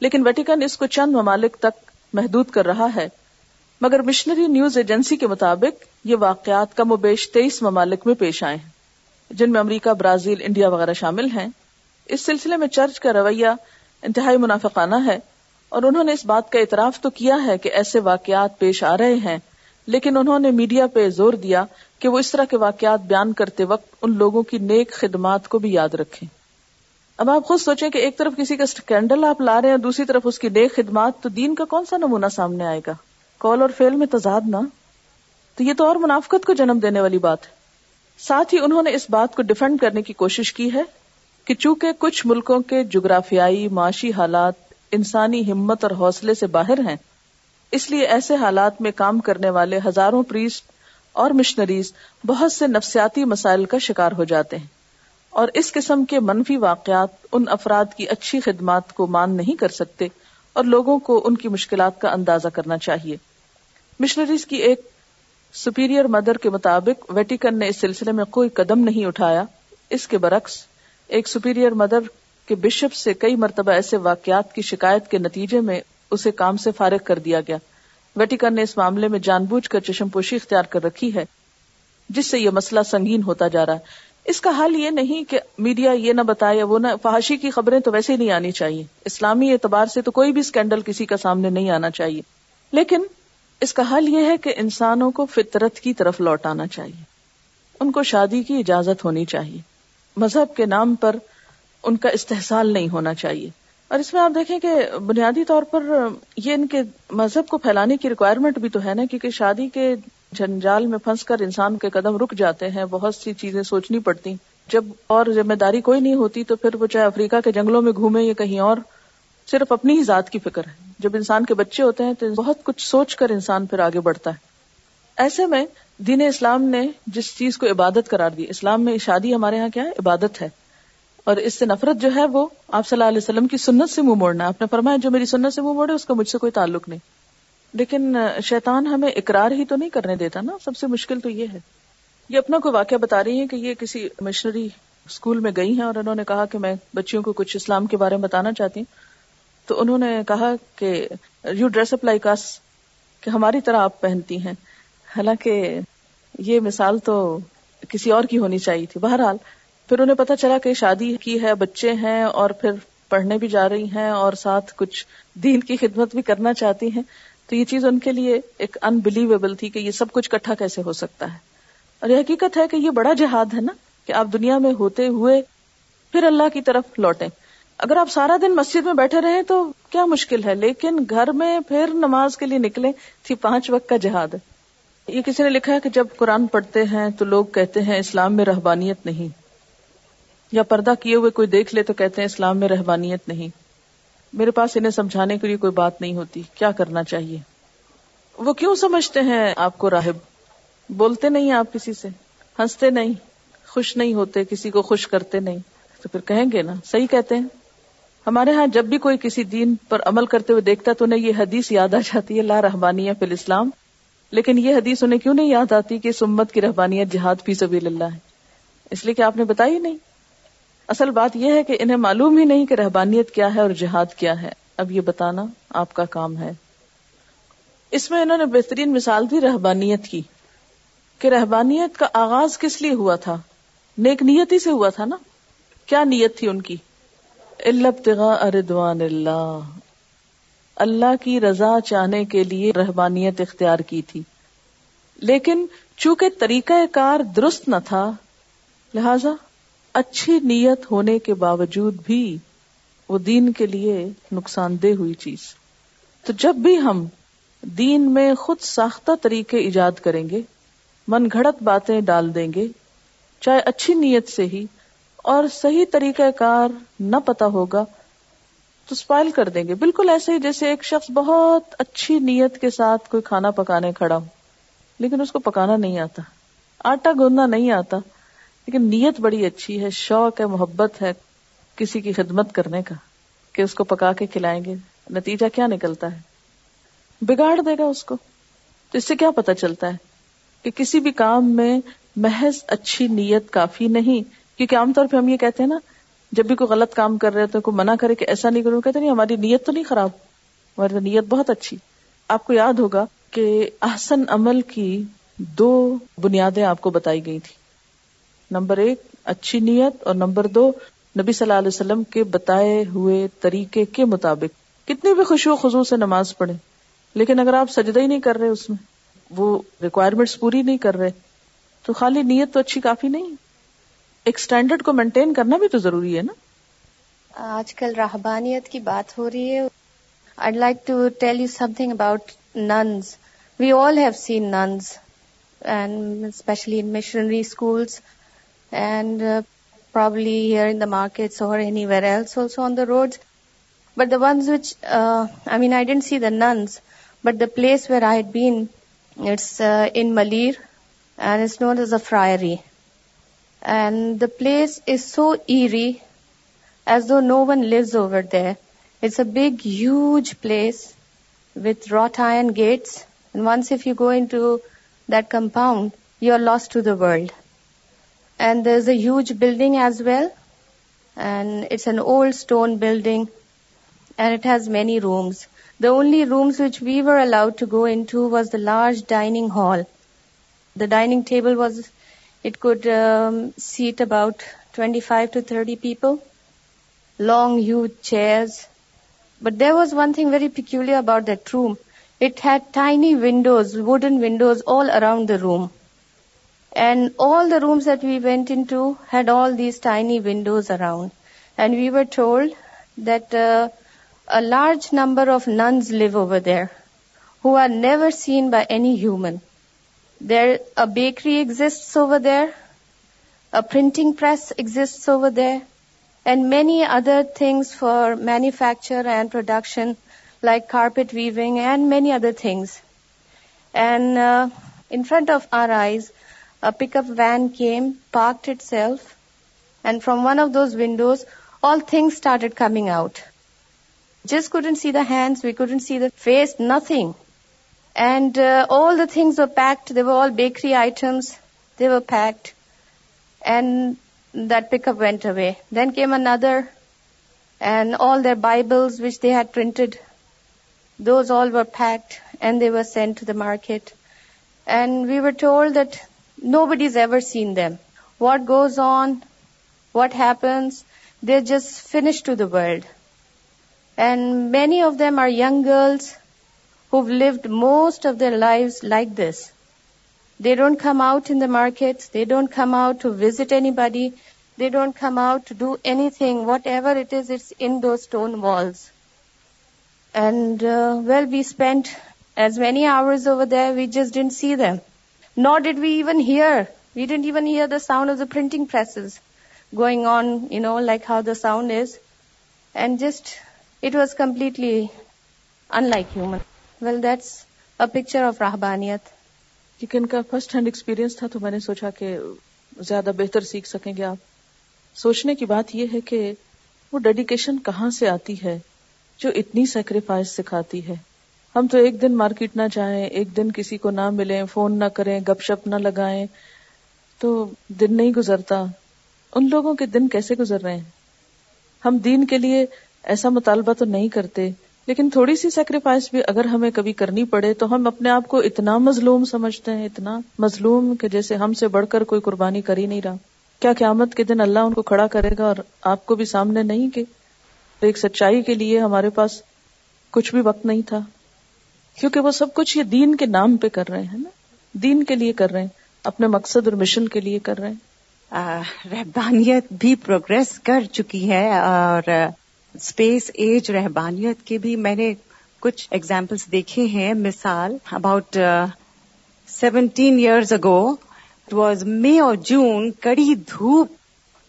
لیکن ویٹیکن اس کو چند ممالک تک محدود کر رہا ہے مگر مشنری نیوز ایجنسی کے مطابق یہ واقعات کم و بیش تیئیس ممالک میں پیش آئے ہیں جن میں امریکہ برازیل انڈیا وغیرہ شامل ہیں اس سلسلے میں چرچ کا رویہ انتہائی منافقانہ ہے اور انہوں نے اس بات کا اعتراف تو کیا ہے کہ ایسے واقعات پیش آ رہے ہیں لیکن انہوں نے میڈیا پہ زور دیا کہ وہ اس طرح کے واقعات بیان کرتے وقت ان لوگوں کی نیک خدمات کو بھی یاد رکھیں اب آپ خود سوچیں کہ ایک طرف کسی کا اسکینڈل آپ لا رہے ہیں اور دوسری طرف اس کی نیک خدمات تو دین کا کون سا نمونہ سامنے آئے گا کال اور فیل میں تضاد نہ تو یہ تو اور منافقت کو جنم دینے والی بات ہے ساتھ ہی انہوں نے اس بات کو ڈیفینڈ کرنے کی کوشش کی ہے کہ چونکہ کچھ ملکوں کے جغرافیائی معاشی حالات انسانی ہمت اور حوصلے سے باہر ہیں اس لیے ایسے حالات میں کام کرنے والے ہزاروں پریسٹ اور مشنریز بہت سے نفسیاتی مسائل کا شکار ہو جاتے ہیں اور اس قسم کے منفی واقعات ان افراد کی اچھی خدمات کو مان نہیں کر سکتے اور لوگوں کو ان کی مشکلات کا اندازہ کرنا چاہیے مشنریز کی ایک سپیریئر مدر کے مطابق ویٹیکن نے اس سلسلے میں کوئی قدم نہیں اٹھایا اس کے برعکس ایک سپیریئر مدر کے بشپ سے کئی مرتبہ ایسے واقعات کی شکایت کے نتیجے میں اسے کام سے فارغ کر دیا گیا ویٹیکن نے اس معاملے میں جان بوجھ کر چشم پوشی اختیار کر رکھی ہے جس سے یہ مسئلہ سنگین ہوتا جا رہا ہے اس کا حل یہ نہیں کہ میڈیا یہ نہ بتائے وہ نہ فحاشی کی خبریں تو ویسے ہی نہیں آنی چاہیے اسلامی اعتبار سے تو کوئی بھی اسکینڈل کسی کا سامنے نہیں آنا چاہیے لیکن اس کا حل یہ ہے کہ انسانوں کو فطرت کی طرف لوٹانا چاہیے ان کو شادی کی اجازت ہونی چاہیے مذہب کے نام پر ان کا استحصال نہیں ہونا چاہیے اور اس میں آپ دیکھیں کہ بنیادی طور پر یہ ان کے مذہب کو پھیلانے کی ریکوائرمنٹ بھی تو ہے نا کیونکہ شادی کے جھنجال میں پھنس کر انسان کے قدم رک جاتے ہیں بہت سی چیزیں سوچنی پڑتی جب اور ذمہ داری کوئی نہیں ہوتی تو پھر وہ چاہے افریقہ کے جنگلوں میں گھومے یا کہیں اور صرف اپنی ہی ذات کی فکر ہے جب انسان کے بچے ہوتے ہیں تو بہت کچھ سوچ کر انسان پھر آگے بڑھتا ہے ایسے میں دین اسلام نے جس چیز کو عبادت قرار دی اسلام میں شادی ہمارے ہاں کیا ہے عبادت ہے اور اس سے نفرت جو ہے وہ آپ صلی اللہ علیہ وسلم کی سنت سے منہ موڑنا ہے آپ نے فرمایا جو میری سنت سے منہ موڑے اس کا مجھ سے کوئی تعلق نہیں لیکن شیطان ہمیں اقرار ہی تو نہیں کرنے دیتا نا سب سے مشکل تو یہ ہے یہ اپنا کو واقعہ بتا رہی ہے کہ یہ کسی مشنری اسکول میں گئی ہیں اور انہوں نے کہا کہ میں بچیوں کو کچھ اسلام کے بارے میں بتانا چاہتی ہوں تو انہوں نے کہا کہ یو ڈریس اپ لائک کہ ہماری طرح آپ پہنتی ہیں حالانکہ یہ مثال تو کسی اور کی ہونی چاہیے تھی بہرحال پھر انہیں پتا چلا کہ شادی کی ہے بچے ہیں اور پھر پڑھنے بھی جا رہی ہیں اور ساتھ کچھ دین کی خدمت بھی کرنا چاہتی ہیں تو یہ چیز ان کے لیے ایک انبلیویبل تھی کہ یہ سب کچھ کٹھا کیسے ہو سکتا ہے اور یہ حقیقت ہے کہ یہ بڑا جہاد ہے نا کہ آپ دنیا میں ہوتے ہوئے پھر اللہ کی طرف لوٹے اگر آپ سارا دن مسجد میں بیٹھے رہے تو کیا مشکل ہے لیکن گھر میں پھر نماز کے لیے نکلے پانچ وقت کا جہاد ہے یہ کسی نے لکھا ہے کہ جب قرآن پڑھتے ہیں تو لوگ کہتے ہیں اسلام میں رہبانیت نہیں یا پردہ کیے ہوئے کوئی دیکھ لے تو کہتے ہیں اسلام میں رہبانیت نہیں میرے پاس انہیں سمجھانے کے لیے کوئی بات نہیں ہوتی کیا کرنا چاہیے وہ کیوں سمجھتے ہیں آپ کو راہب بولتے نہیں آپ کسی سے ہنستے نہیں خوش نہیں ہوتے کسی کو خوش کرتے نہیں تو پھر کہیں گے نا صحیح کہتے ہیں ہمارے ہاں جب بھی کوئی کسی دین پر عمل کرتے ہوئے دیکھتا تو انہیں یہ حدیث یاد آ جاتی ہے لا رحبانیہ فی الاسلام لیکن یہ حدیث انہیں کیوں نہیں یاد آتی کہ سمت کی رحبانیت جہاد فی سبیل اللہ ہے اس لیے کہ آپ نے بتائی نہیں اصل بات یہ ہے کہ انہیں معلوم ہی نہیں کہ رحبانیت کیا ہے اور جہاد کیا ہے اب یہ بتانا آپ کا کام ہے اس میں انہوں نے بہترین مثال دی رہبانیت کی کہ رہبانیت کا آغاز کس لیے ہوا تھا نیک نیتی سے ہوا تھا نا کیا نیت تھی ان کی البتگا اردوان اللہ اللہ کی رضا چاہنے کے لیے رہبانیت اختیار کی تھی لیکن چونکہ طریقہ کار درست نہ تھا لہذا اچھی نیت ہونے کے باوجود بھی وہ دین کے لیے نقصان دہ ہوئی چیز تو جب بھی ہم دین میں خود ساختہ طریقے ایجاد کریں گے من گھڑت باتیں ڈال دیں گے چاہے اچھی نیت سے ہی اور صحیح طریقہ کار نہ پتا ہوگا تو اسپائل کر دیں گے بالکل ایسے ہی جیسے ایک شخص بہت اچھی نیت کے ساتھ کوئی کھانا پکانے کھڑا ہو لیکن اس کو پکانا نہیں آتا آٹا گوندنا نہیں آتا لیکن نیت بڑی اچھی ہے شوق ہے محبت ہے کسی کی خدمت کرنے کا کہ اس کو پکا کے کھلائیں گے نتیجہ کیا نکلتا ہے بگاڑ دے گا اس کو تو اس سے کیا پتا چلتا ہے کہ کسی بھی کام میں محض اچھی نیت کافی نہیں کیونکہ عام طور پہ ہم یہ کہتے ہیں نا جب بھی کوئی غلط کام کر رہے ہے تو کوئی منع کرے کہ ایسا نہیں کروں کہتے نہیں ہماری نیت تو نہیں خراب ہماری تو نیت بہت اچھی آپ کو یاد ہوگا کہ احسن عمل کی دو بنیادیں آپ کو بتائی گئی تھی نمبر ایک اچھی نیت اور نمبر دو نبی صلی اللہ علیہ وسلم کے بتائے ہوئے طریقے کے مطابق کتنی بھی خوش و خزو سے نماز پڑھے لیکن اگر آپ سجدہ ہی نہیں کر رہے اس میں وہ ریکوائرمنٹس پوری نہیں کر رہے تو خالی نیت تو اچھی کافی نہیں ایک کو مینٹین کرنا بھی تو ضروری ہے نا آج کل راہبانیت کی بات ہو رہی ہے schools road but main didn't see nuns but the place where It's uh, in Malir, and it's known as a friary. And the place is so eerie, as though no one lives over there. It's a big, huge place with wrought iron gates. And once if you go into that compound, you're lost to the world. And there's a huge building as well. And it's an old stone building. And it has many rooms. The only rooms which we were allowed to go into was the large dining hall. The dining table was, it could um, seat about 25 to 30 people, long, huge chairs. But there was one thing very peculiar about that room. It had tiny windows, wooden windows all around the room. And all the rooms that we went into had all these tiny windows around. And we were told that uh, a large number of nuns live over there who are never seen by any human. There, a bakery exists over there, a printing press exists over there, and many other things for manufacture and production like carpet weaving and many other things. And uh, in front of our eyes, a pickup van came, parked itself, and from one of those windows, all things started coming out. Just couldn't see the hands, we couldn't see the face, nothing. And uh, all the things were packed. They were all bakery items. They were packed. And that pickup went away. Then came another, and all their Bibles which they had printed, those all were packed and they were sent to the market. And we were told that nobody's ever seen them. What goes on, what happens, they're just finished to the world. And many of them are young girls who've lived most of their lives like this. They don't come out in the markets. They don't come out to visit anybody. They don't come out to do anything. Whatever it is, it's in those stone walls. And, uh, we spent as many hours over there, we just didn't see them. Nor did we even hear. We didn't even hear the sound of the printing presses going on, like how the sound is. And just جو اتنی سیکریفائس سکھاتی ہے ہم تو ایک دن مارکیٹ نہ جائیں ایک دن کسی کو نہ ملیں فون نہ کریں گپ شپ نہ لگائیں تو دن نہیں گزرتا ان لوگوں کے دن کیسے گزر رہے ہیں ہم دین کے لیے ایسا مطالبہ تو نہیں کرتے لیکن تھوڑی سی سیکریفائس بھی اگر ہمیں کبھی کرنی پڑے تو ہم اپنے آپ کو اتنا مظلوم سمجھتے ہیں اتنا مظلوم کہ جیسے ہم سے بڑھ کر کوئی قربانی کر ہی نہیں رہا کیا قیامت کے دن اللہ ان کو کھڑا کرے گا اور آپ کو بھی سامنے نہیں کہ ایک سچائی کے لیے ہمارے پاس کچھ بھی وقت نہیں تھا کیونکہ وہ سب کچھ یہ دین کے نام پہ کر رہے ہیں نا دین کے لیے کر رہے ہیں اپنے مقصد اور مشن کے لیے کر رہے ہیں رہبانیت بھی پروگرس کر چکی ہے اور اسپیس ایج رہبانیت بھی میں نے کچھ ایگزامپلس دیکھے ہیں مثال about seventeen years it was May اور جون کڑی دھوپ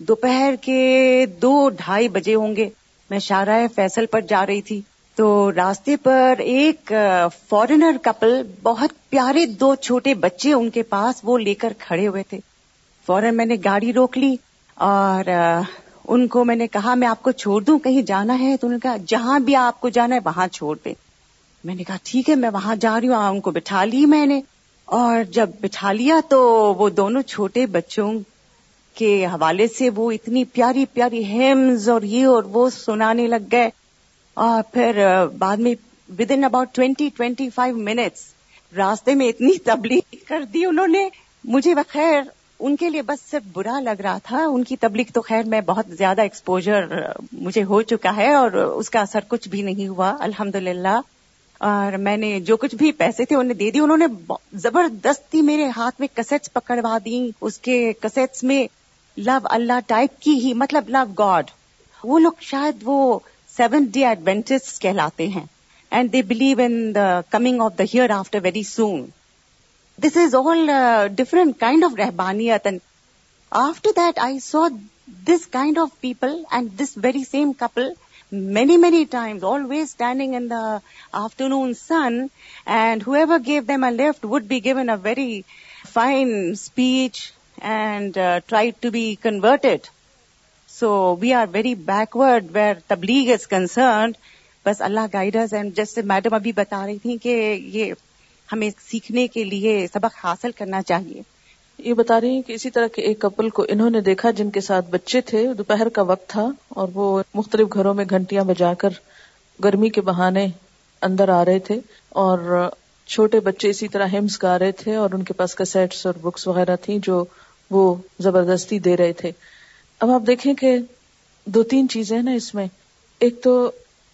دوپہر کے دو ڈھائی بجے ہوں گے میں شارہ فیصل پر جا رہی تھی تو راستے پر ایک فورنر uh, کپل بہت پیارے دو چھوٹے بچے ان کے پاس وہ لے کر کھڑے ہوئے تھے فوراً میں نے گاڑی روک لی اور uh, ان کو میں نے کہا میں آپ کو چھوڑ دوں کہیں جانا ہے تو انہوں نے کہا جہاں بھی آپ کو جانا ہے وہاں چھوڑ دیں میں نے کہا ٹھیک ہے میں وہاں جا رہی ہوں ان کو بٹھا لی میں نے اور جب بٹھا لیا تو وہ دونوں چھوٹے بچوں کے حوالے سے وہ اتنی پیاری پیاری ہیمز اور یہ اور وہ سنانے لگ گئے اور پھر بعد میں within about twenty twenty five minutes راستے میں اتنی تبلیغ کر دی انہوں نے مجھے بخیر ان کے لیے بس صرف برا لگ رہا تھا ان کی تبلیغ تو خیر میں بہت زیادہ ایکسپوجر مجھے ہو چکا ہے اور اس کا اثر کچھ بھی نہیں ہوا الحمد اور میں نے جو کچھ بھی پیسے تھے انہیں دے دی انہوں نے زبردستی میرے ہاتھ میں کسٹس پکڑوا دی اس کے کسٹس میں لو اللہ ٹائپ کی ہی مطلب لو گاڈ وہ لوگ شاید وہ سیون ڈی ایڈوینچر کہلاتے ہیں and they believe in the coming of the hereafter very soon this is all different kind of رحبانیت after that I saw this kind of people and this very same couple many many time always standing in the afternoon sun and whoever gave a lift would be given a very fine speech and try to be converted so we are very backward where تبلیغ از کنسرنڈ بس اللہ گائیڈرز اینڈ جسٹ میڈم ابھی بتا رہی تھیں کہ یہ ہمیں سیکھنے کے لیے سبق حاصل کرنا چاہیے یہ بتا رہی ہیں کہ اسی طرح کے ایک کپل کو انہوں نے دیکھا جن کے ساتھ بچے تھے دوپہر کا وقت تھا اور وہ مختلف گھروں میں گھنٹیاں بجا کر گرمی کے بہانے اندر آ رہے تھے اور چھوٹے بچے اسی طرح ہمس گا رہے تھے اور ان کے پاس کسیٹس اور بکس وغیرہ تھیں جو وہ زبردستی دے رہے تھے اب آپ دیکھیں کہ دو تین چیزیں نا اس میں ایک تو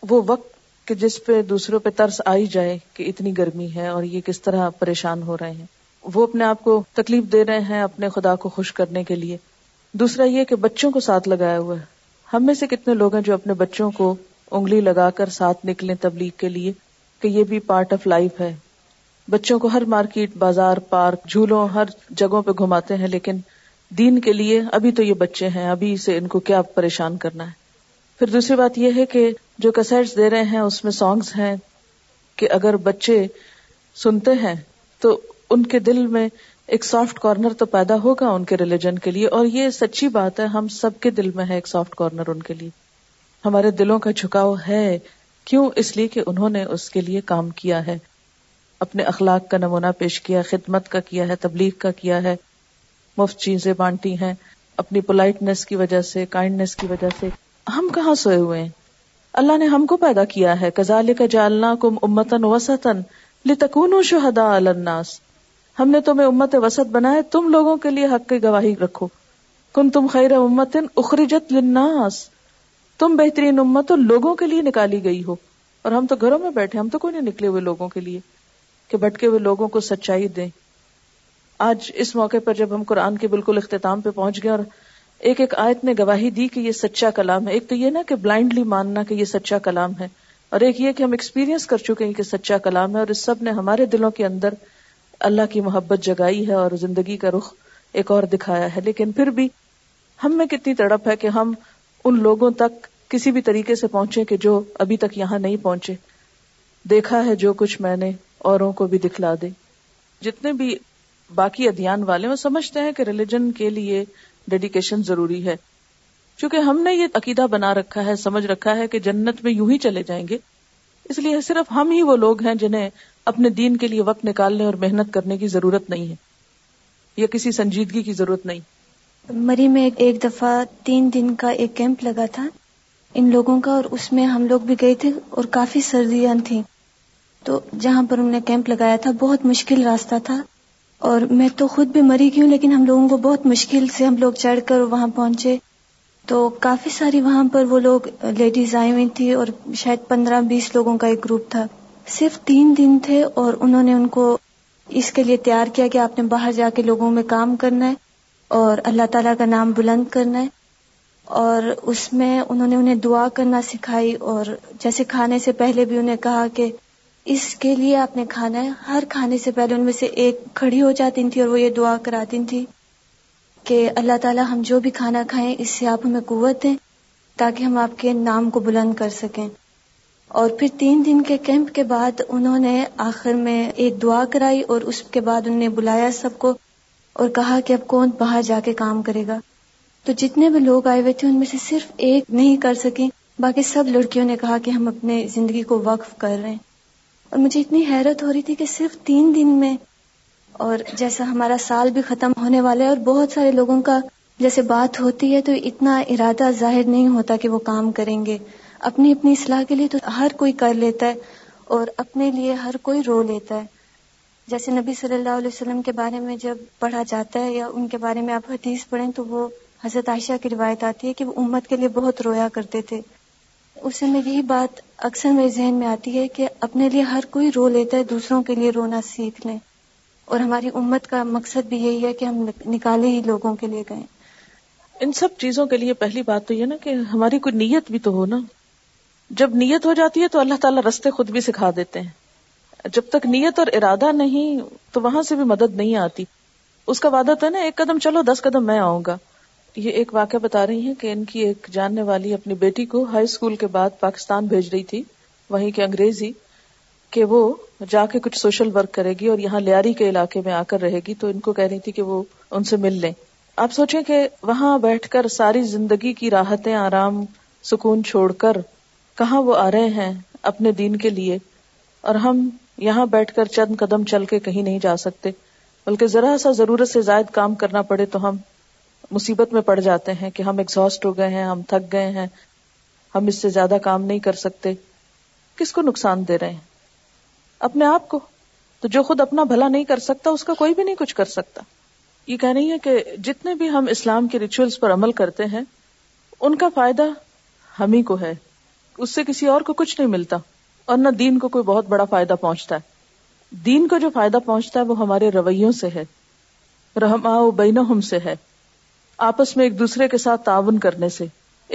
وہ وقت کہ جس پہ دوسروں پہ ترس آئی جائے کہ اتنی گرمی ہے اور یہ کس طرح پریشان ہو رہے ہیں وہ اپنے آپ کو تکلیف دے رہے ہیں اپنے خدا کو خوش کرنے کے لیے دوسرا یہ کہ بچوں کو ساتھ لگایا ہوا ہے ہم میں سے کتنے لوگ ہیں جو اپنے بچوں کو انگلی لگا کر ساتھ نکلیں تبلیغ کے لیے کہ یہ بھی پارٹ آف لائف ہے بچوں کو ہر مارکیٹ بازار پارک جھولوں ہر جگہوں پہ گھماتے ہیں لیکن دین کے لیے ابھی تو یہ بچے ہیں ابھی سے ان کو کیا پریشان کرنا ہے پھر دوسری بات یہ ہے کہ جو کسٹ دے رہے ہیں اس میں سانگس ہیں کہ اگر بچے سنتے ہیں تو ان کے دل میں ایک سافٹ کارنر تو پیدا ہوگا ان کے ریلیجن کے لیے اور یہ سچی بات ہے ہم سب کے دل میں ہے ایک سافٹ کارنر ان کے لیے ہمارے دلوں کا جھکاؤ ہے کیوں اس لیے کہ انہوں نے اس کے لیے کام کیا ہے اپنے اخلاق کا نمونہ پیش کیا خدمت کا کیا ہے تبلیغ کا کیا ہے مفت چیزیں بانٹی ہیں اپنی پولائٹنس کی وجہ سے کائنڈنس کی وجہ سے ہم کہاں سوئے ہوئے ہیں اللہ نے ہم کو پیدا کیا ہے کزال کا جالنا کم امتن وسطن لتکون شہدا الناس ہم نے تمہیں امت وسط بنایا تم لوگوں کے لیے حق کی گواہی رکھو کن تم خیر امتن اخرجت للناس تم بہترین امت ہو لوگوں کے لیے نکالی گئی ہو اور ہم تو گھروں میں بیٹھے ہم تو کوئی نہیں نکلے ہوئے لوگوں کے لیے کہ بٹکے ہوئے لوگوں کو سچائی دیں آج اس موقع پر جب ہم قرآن کے بالکل اختتام پہ پہنچ گئے اور ایک ایک آیت نے گواہی دی کہ یہ سچا کلام ہے ایک تو یہ نا کہ بلائنڈلی ماننا کہ یہ سچا کلام ہے اور ایک یہ کہ ہم ایکسپیرینس کر چکے ہیں کہ سچا کلام ہے اور اس سب نے ہمارے دلوں کے اندر اللہ کی محبت جگائی ہے اور زندگی کا رخ ایک اور دکھایا ہے لیکن پھر بھی ہم میں کتنی تڑپ ہے کہ ہم ان لوگوں تک کسی بھی طریقے سے پہنچے کہ جو ابھی تک یہاں نہیں پہنچے دیکھا ہے جو کچھ میں نے اوروں کو بھی دکھلا دے جتنے بھی باقی ادیان والے وہ سمجھتے ہیں کہ ریلیجن کے لیے ڈیڈیکیشن ضروری ہے چونکہ ہم نے یہ عقیدہ بنا رکھا ہے سمجھ رکھا ہے کہ جنت میں یوں ہی چلے جائیں گے اس لیے صرف ہم ہی وہ لوگ ہیں جنہیں اپنے دین کے لیے وقت نکالنے اور محنت کرنے کی ضرورت نہیں ہے یا کسی سنجیدگی کی ضرورت نہیں مری میں ایک دفعہ تین دن کا ایک کیمپ لگا تھا ان لوگوں کا اور اس میں ہم لوگ بھی گئے تھے اور کافی سردیاں تھیں تو جہاں پر انہوں نے کیمپ لگایا تھا بہت مشکل راستہ تھا اور میں تو خود بھی مری گئی ہوں لیکن ہم لوگوں کو بہت مشکل سے ہم لوگ چڑھ کر وہاں پہنچے تو کافی ساری وہاں پر وہ لوگ لیڈیز آئی ہوئی تھی اور شاید پندرہ بیس لوگوں کا ایک گروپ تھا صرف تین دن تھے اور انہوں نے ان کو اس کے لیے تیار کیا کہ آپ نے باہر جا کے لوگوں میں کام کرنا ہے اور اللہ تعالیٰ کا نام بلند کرنا ہے اور اس میں انہوں نے انہیں دعا کرنا سکھائی اور جیسے کھانے سے پہلے بھی انہیں کہا کہ اس کے لیے آپ نے کھانا ہے ہر کھانے سے پہلے ان میں سے ایک کھڑی ہو جاتی تھی اور وہ یہ دعا کراتی تھی کہ اللہ تعالیٰ ہم جو بھی کھانا کھائیں اس سے آپ ہمیں قوت دیں تاکہ ہم آپ کے نام کو بلند کر سکیں اور پھر تین دن کے کیمپ کے بعد انہوں نے آخر میں ایک دعا کرائی اور اس کے بعد انہوں نے بلایا سب کو اور کہا کہ اب کون باہر جا کے کام کرے گا تو جتنے بھی لوگ آئے ہوئے تھے ان میں سے صرف ایک نہیں کر سکیں باقی سب لڑکیوں نے کہا کہ ہم اپنے زندگی کو وقف کر رہے ہیں اور مجھے اتنی حیرت ہو رہی تھی کہ صرف تین دن میں اور جیسا ہمارا سال بھی ختم ہونے والا ہے اور بہت سارے لوگوں کا جیسے بات ہوتی ہے تو اتنا ارادہ ظاہر نہیں ہوتا کہ وہ کام کریں گے اپنی اپنی اصلاح کے لیے تو ہر کوئی کر لیتا ہے اور اپنے لیے ہر کوئی رو لیتا ہے جیسے نبی صلی اللہ علیہ وسلم کے بارے میں جب پڑھا جاتا ہے یا ان کے بارے میں آپ حدیث پڑھیں تو وہ حضرت عائشہ کی روایت آتی ہے کہ وہ امت کے لیے بہت رویا کرتے تھے اس یہ بات اکثر میرے ذہن میں آتی ہے کہ اپنے لیے ہر کوئی رو لیتا ہے دوسروں کے لیے رونا سیکھ لیں اور ہماری امت کا مقصد بھی یہی ہے کہ ہم نکالے ہی لوگوں کے لیے گئے ان سب چیزوں کے لیے پہلی بات تو یہ نا کہ ہماری کوئی نیت بھی تو ہو نا جب نیت ہو جاتی ہے تو اللہ تعالیٰ رستے خود بھی سکھا دیتے ہیں جب تک نیت اور ارادہ نہیں تو وہاں سے بھی مدد نہیں آتی اس کا وعدہ تھا نا ایک قدم چلو دس قدم میں آؤں گا یہ ایک واقعہ بتا رہی ہیں کہ ان کی ایک جاننے والی اپنی بیٹی کو ہائی اسکول کے بعد پاکستان بھیج رہی تھی وہیں انگریزی کہ وہ جا کے کچھ سوشل ورک کرے گی اور یہاں لیاری کے علاقے میں آ کر رہے گی تو ان ان کو کہہ رہی تھی کہ کہ وہ سے مل لیں آپ سوچیں وہاں بیٹھ کر ساری زندگی کی راحتیں آرام سکون چھوڑ کر کہاں وہ آ رہے ہیں اپنے دین کے لیے اور ہم یہاں بیٹھ کر چند قدم چل کے کہیں نہیں جا سکتے بلکہ ذرا سا ضرورت سے زائد کام کرنا پڑے تو ہم مصیبت میں پڑ جاتے ہیں کہ ہم ایکزاسٹ ہو گئے ہیں ہم تھک گئے ہیں ہم اس سے زیادہ کام نہیں کر سکتے کس کو نقصان دے رہے ہیں اپنے آپ کو تو جو خود اپنا بھلا نہیں کر سکتا اس کا کوئی بھی نہیں کچھ کر سکتا یہ کہہ رہی ہے کہ جتنے بھی ہم اسلام کے ریچولس پر عمل کرتے ہیں ان کا فائدہ ہم ہی کو ہے اس سے کسی اور کو کچھ نہیں ملتا اور نہ دین کو کوئی بہت بڑا فائدہ پہنچتا ہے دین کو جو فائدہ پہنچتا ہے وہ ہمارے رویوں سے ہے رہنا ہم سے ہے آپس میں ایک دوسرے کے ساتھ تعاون کرنے سے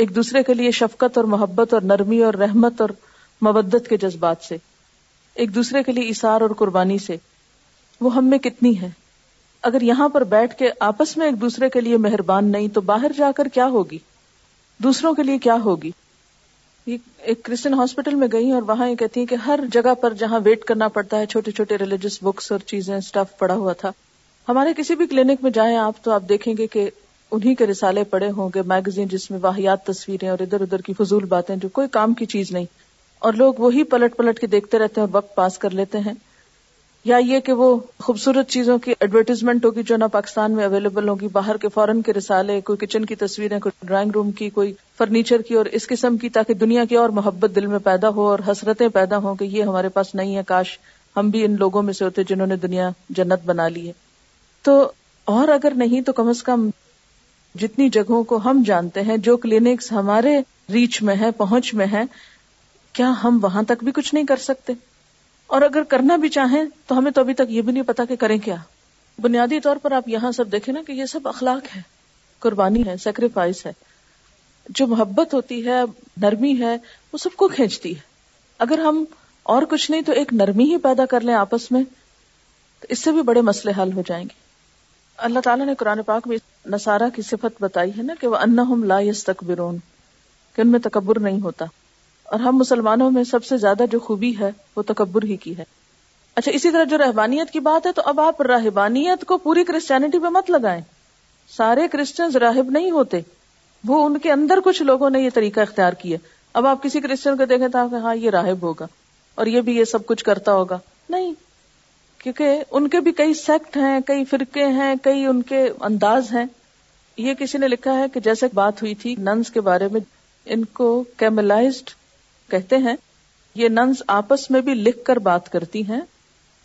ایک دوسرے کے لیے شفقت اور محبت اور نرمی اور رحمت اور مبدت کے جذبات سے ایک دوسرے کے لیے اثار اور قربانی سے وہ ہم میں کتنی ہے اگر یہاں پر بیٹھ کے آپس میں ایک دوسرے کے لیے مہربان نہیں تو باہر جا کر کیا ہوگی دوسروں کے لیے کیا ہوگی ایک کرسچن ہاسپٹل میں گئی اور وہاں یہ کہتی ہیں کہ ہر جگہ پر جہاں ویٹ کرنا پڑتا ہے چھوٹے چھوٹے ریلیجس بکس اور چیزیں اسٹاف پڑا ہوا تھا ہمارے کسی بھی کلینک میں جائیں آپ تو آپ دیکھیں گے کہ انہی کے رسالے پڑے ہوں گے میگزین جس میں واحد تصویریں اور ادھر ادھر کی فضول باتیں جو کوئی کام کی چیز نہیں اور لوگ وہی پلٹ پلٹ کے دیکھتے رہتے ہیں اور وقت پاس کر لیتے ہیں یا یہ کہ وہ خوبصورت چیزوں کی ایڈورٹیزمنٹ ہوگی جو نہ پاکستان میں اویلیبل ہوگی باہر کے فورن کے رسالے کوئی کچن کی تصویریں کوئی ڈرائنگ روم کی کوئی فرنیچر کی اور اس قسم کی تاکہ دنیا کی اور محبت دل میں پیدا ہو اور حسرتیں پیدا ہوں کہ یہ ہمارے پاس نہیں ہے کاش ہم بھی ان لوگوں میں سے ہوتے جنہوں نے دنیا جنت بنا لی ہے تو اور اگر نہیں تو کم از کم جتنی جگہوں کو ہم جانتے ہیں جو کلینکس ہمارے ریچ میں ہے پہنچ میں ہے کیا ہم وہاں تک بھی کچھ نہیں کر سکتے اور اگر کرنا بھی چاہیں تو ہمیں تو ابھی تک یہ بھی نہیں پتا کہ کریں کیا بنیادی طور پر آپ یہاں سب دیکھیں نا کہ یہ سب اخلاق ہے قربانی ہے سیکریفائس ہے جو محبت ہوتی ہے نرمی ہے وہ سب کو کھینچتی ہے اگر ہم اور کچھ نہیں تو ایک نرمی ہی پیدا کر لیں آپس میں تو اس سے بھی بڑے مسئلے حل ہو جائیں گے اللہ تعالیٰ نے قرآن پاک میں نصارہ کی صفت بتائی ہے نا کہ وہ ان میں تکبر نہیں ہوتا اور ہم مسلمانوں میں سب سے زیادہ جو خوبی ہے وہ تکبر ہی کی ہے اچھا اسی طرح جو رہبانیت کی بات ہے تو اب آپ رہبانیت کو پوری کرسچینٹی پہ مت لگائیں سارے کرسچنز راہب نہیں ہوتے وہ ان کے اندر کچھ لوگوں نے یہ طریقہ اختیار کیا اب آپ کسی کرسچن کو دیکھیں تو ہاں یہ راہب ہوگا اور یہ بھی یہ سب کچھ کرتا ہوگا نہیں کیونکہ ان کے بھی کئی سیکٹ ہیں کئی فرقے ہیں کئی ان کے انداز ہیں یہ کسی نے لکھا ہے کہ جیسے بات ہوئی تھی ننز کے بارے میں ان کو کیملائزڈ کہتے ہیں یہ ننز آپس میں بھی لکھ کر بات کرتی ہیں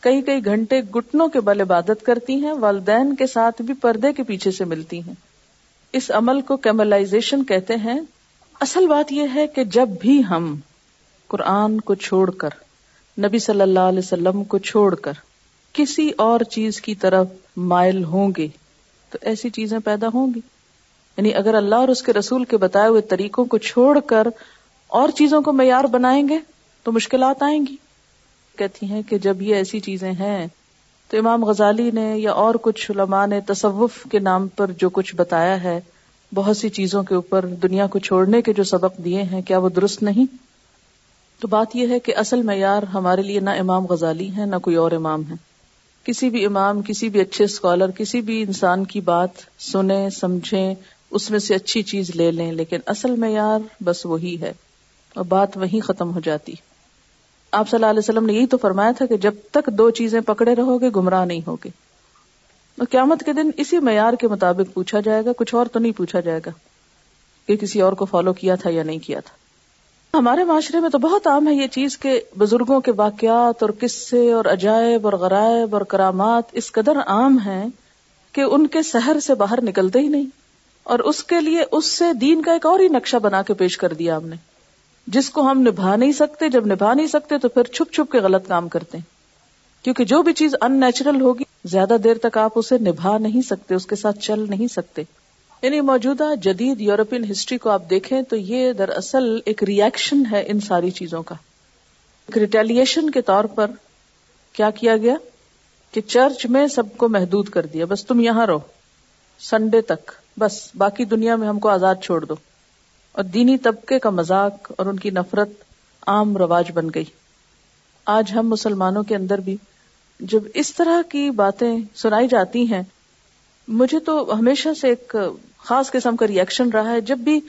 کئی کئی گھنٹے گٹنوں کے بل عبادت کرتی ہیں والدین کے ساتھ بھی پردے کے پیچھے سے ملتی ہیں اس عمل کو کیملائزیشن کہتے ہیں اصل بات یہ ہے کہ جب بھی ہم قرآن کو چھوڑ کر نبی صلی اللہ علیہ وسلم کو چھوڑ کر کسی اور چیز کی طرف مائل ہوں گے تو ایسی چیزیں پیدا ہوں گی یعنی اگر اللہ اور اس کے رسول کے بتائے ہوئے طریقوں کو چھوڑ کر اور چیزوں کو معیار بنائیں گے تو مشکلات آئیں گی کہتی ہیں کہ جب یہ ایسی چیزیں ہیں تو امام غزالی نے یا اور کچھ علماء نے تصوف کے نام پر جو کچھ بتایا ہے بہت سی چیزوں کے اوپر دنیا کو چھوڑنے کے جو سبق دیے ہیں کیا وہ درست نہیں تو بات یہ ہے کہ اصل معیار ہمارے لیے نہ امام غزالی ہے نہ کوئی اور امام ہے کسی بھی امام کسی بھی اچھے اسکالر کسی بھی انسان کی بات سنیں سمجھیں اس میں سے اچھی چیز لے لیں لیکن اصل میں یار بس وہی ہے اور بات وہی ختم ہو جاتی آپ صلی اللہ علیہ وسلم نے یہی تو فرمایا تھا کہ جب تک دو چیزیں پکڑے رہو گے گمراہ نہیں ہوگے اور قیامت کے دن اسی معیار کے مطابق پوچھا جائے گا کچھ اور تو نہیں پوچھا جائے گا کہ کسی اور کو فالو کیا تھا یا نہیں کیا تھا ہمارے معاشرے میں تو بہت عام ہے یہ چیز کے بزرگوں کے واقعات اور قصے اور عجائب اور غرائب اور کرامات اس قدر عام ہیں کہ ان کے سحر سے باہر نکلتے ہی نہیں اور اس کے لیے اس سے دین کا ایک اور ہی نقشہ بنا کے پیش کر دیا ہم نے جس کو ہم نبھا نہیں سکتے جب نبھا نہیں سکتے تو پھر چھپ چھپ کے غلط کام کرتے ہیں کیونکہ جو بھی چیز ان نیچرل ہوگی زیادہ دیر تک آپ اسے نبھا نہیں سکتے اس کے ساتھ چل نہیں سکتے یعنی موجودہ جدید یورپین ہسٹری کو آپ دیکھیں تو یہ دراصل ایک ریئیکشن ہے ان ساری چیزوں کا ایک ریٹیلیشن کے طور پر کیا کیا گیا کہ چرچ میں سب کو محدود کر دیا بس تم یہاں رہو سنڈے تک بس باقی دنیا میں ہم کو آزاد چھوڑ دو اور دینی طبقے کا مذاق اور ان کی نفرت عام رواج بن گئی آج ہم مسلمانوں کے اندر بھی جب اس طرح کی باتیں سنائی جاتی ہیں مجھے تو ہمیشہ سے ایک خاص قسم کا ریئیکشن رہا ہے جب بھی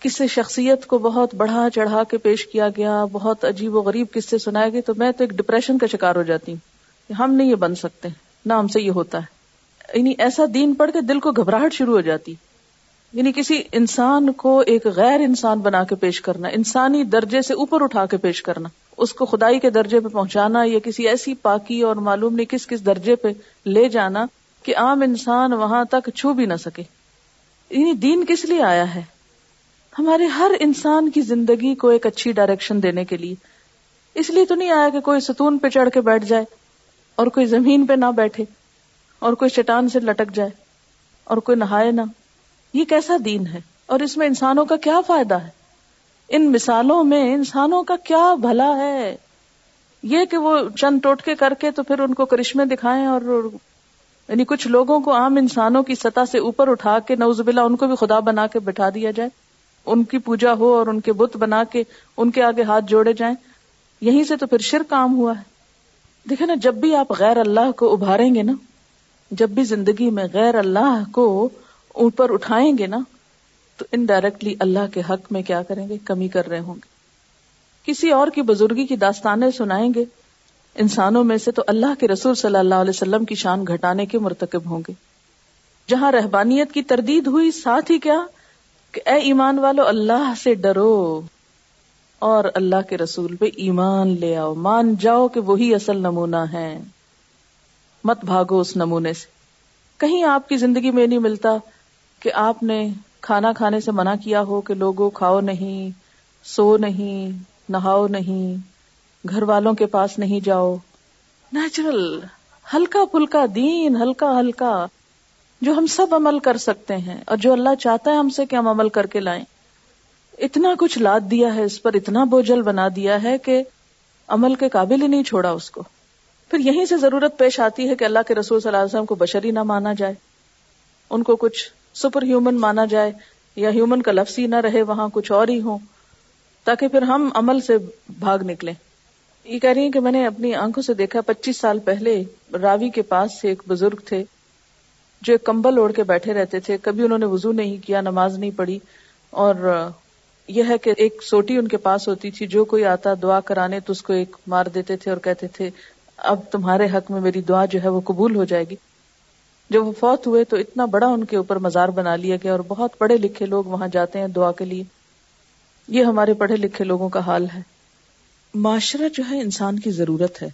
کسی شخصیت کو بہت بڑھا چڑھا کے پیش کیا گیا بہت عجیب و غریب کس سے سنایا تو میں تو ایک ڈپریشن کا شکار ہو جاتی ہوں ہم نہیں یہ بن سکتے نہ ہم سے یہ ہوتا ہے یعنی ایسا دین پڑھ کے دل کو گھبراہٹ شروع ہو جاتی یعنی کسی انسان کو ایک غیر انسان بنا کے پیش کرنا انسانی درجے سے اوپر اٹھا کے پیش کرنا اس کو خدائی کے درجے پہ پہنچانا یا کسی ایسی پاکی اور معلوم نہیں کس کس درجے پہ لے جانا کہ عام انسان وہاں تک چھو بھی نہ سکے یعنی دین کس لیے آیا ہے ہمارے ہر انسان کی زندگی کو ایک اچھی ڈائریکشن دینے کے لیے اس لیے تو نہیں آیا کہ کوئی ستون پہ چڑھ کے بیٹھ جائے اور کوئی زمین پہ نہ بیٹھے اور کوئی چٹان سے لٹک جائے اور کوئی نہائے نہ یہ کیسا دین ہے اور اس میں انسانوں کا کیا فائدہ ہے ان مثالوں میں انسانوں کا کیا بھلا ہے یہ کہ وہ چند ٹوٹکے کر کے تو پھر ان کو کرشمے دکھائیں اور یعنی کچھ لوگوں کو عام انسانوں کی سطح سے اوپر اٹھا کے نوز باللہ ان کو بھی خدا بنا کے بٹھا دیا جائے ان کی پوجا ہو اور ان کے بت بنا کے ان کے آگے ہاتھ جوڑے جائیں یہیں سے تو پھر شر کام ہوا ہے دیکھیں نا جب بھی آپ غیر اللہ کو ابھاریں گے نا جب بھی زندگی میں غیر اللہ کو اوپر اٹھائیں گے نا تو انڈائریکٹلی اللہ کے حق میں کیا کریں گے کمی کر رہے ہوں گے کسی اور کی بزرگی کی داستانیں سنائیں گے انسانوں میں سے تو اللہ کے رسول صلی اللہ علیہ وسلم کی شان گھٹانے کے مرتکب ہوں گے جہاں رہبانیت کی تردید ہوئی ساتھ ہی کیا کہ اے ایمان والو اللہ سے ڈرو اور اللہ کے رسول پہ ایمان لے آؤ مان جاؤ کہ وہی اصل نمونہ ہے مت بھاگو اس نمونے سے کہیں آپ کی زندگی میں نہیں ملتا کہ آپ نے کھانا کھانے سے منع کیا ہو کہ لوگوں کھاؤ نہیں سو نہیں نہاؤ نہیں گھر والوں کے پاس نہیں جاؤ نیچرل ہلکا پھلکا دین ہلکا ہلکا جو ہم سب عمل کر سکتے ہیں اور جو اللہ چاہتا ہے ہم سے کہ ہم عمل کر کے لائیں اتنا کچھ لاد دیا ہے اس پر اتنا بوجھل بنا دیا ہے کہ عمل کے قابل ہی نہیں چھوڑا اس کو پھر یہیں سے ضرورت پیش آتی ہے کہ اللہ کے رسول صلی اللہ علیہ وسلم کو بشری نہ مانا جائے ان کو کچھ سپر ہیومن مانا جائے یا ہیومن کا لفظ ہی نہ رہے وہاں کچھ اور ہی ہوں تاکہ پھر ہم عمل سے بھاگ نکلیں یہ کہہ رہی ہیں کہ میں نے اپنی آنکھوں سے دیکھا پچیس سال پہلے راوی کے پاس سے ایک بزرگ تھے جو ایک کمبل اوڑھ کے بیٹھے رہتے تھے کبھی انہوں نے وضو نہیں کیا نماز نہیں پڑھی اور یہ ہے کہ ایک سوٹی ان کے پاس ہوتی تھی جو کوئی آتا دعا کرانے تو اس کو ایک مار دیتے تھے اور کہتے تھے اب تمہارے حق میں میری دعا جو ہے وہ قبول ہو جائے گی جب وہ فوت ہوئے تو اتنا بڑا ان کے اوپر مزار بنا لیا گیا اور بہت پڑھے لکھے لوگ وہاں جاتے ہیں دعا کے لیے یہ ہمارے پڑھے لکھے لوگوں کا حال ہے معاشرہ جو ہے انسان کی ضرورت ہے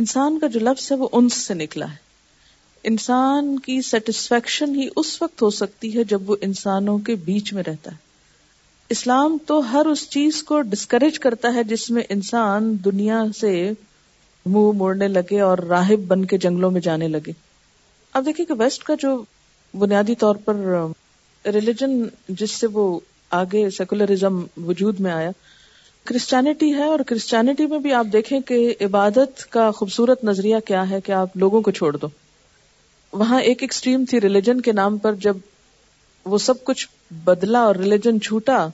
انسان کا جو لفظ ہے وہ انس سے نکلا ہے انسان کی سیٹسفیکشن ہی اس وقت ہو سکتی ہے جب وہ انسانوں کے بیچ میں رہتا ہے اسلام تو ہر اس چیز کو ڈسکریج کرتا ہے جس میں انسان دنیا سے منہ موڑنے لگے اور راہب بن کے جنگلوں میں جانے لگے اب دیکھیں کہ ویسٹ کا جو بنیادی طور پر ریلیجن um, جس سے وہ آگے سیکولرزم وجود میں آیا کرسچینٹی ہے اور کرسچینٹی میں بھی آپ دیکھیں کہ عبادت کا خوبصورت نظریہ کیا ہے کہ آپ لوگوں کو چھوڑ دو وہاں ایک ایکسٹریم تھی ریلیجن کے نام پر جب وہ سب کچھ بدلا اور ریلیجن چھوٹا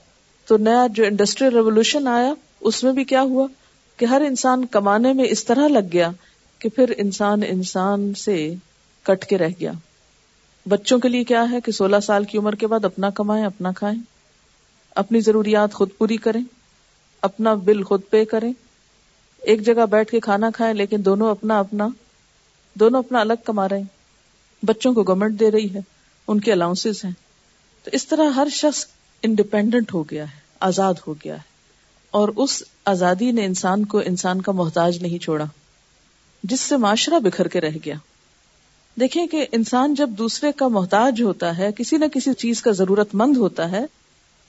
تو نیا جو انڈسٹریل ریولوشن آیا اس میں بھی کیا ہوا کہ ہر انسان کمانے میں اس طرح لگ گیا کہ پھر انسان انسان سے کٹ کے رہ گیا بچوں کے لیے کیا ہے کہ سولہ سال کی عمر کے بعد اپنا کمائیں اپنا کھائیں اپنی ضروریات خود پوری کریں اپنا بل خود پے کریں ایک جگہ بیٹھ کے کھانا کھائیں لیکن دونوں اپنا اپنا دونوں اپنا الگ کما رہے ہیں بچوں کو گورنمنٹ دے رہی ہے ان کے الاؤنس ہیں تو اس طرح ہر شخص انڈیپینڈنٹ ہو گیا ہے آزاد ہو گیا ہے اور اس آزادی نے انسان کو انسان کا محتاج نہیں چھوڑا جس سے معاشرہ بکھر کے رہ گیا دیکھیں کہ انسان جب دوسرے کا محتاج ہوتا ہے کسی نہ کسی چیز کا ضرورت مند ہوتا ہے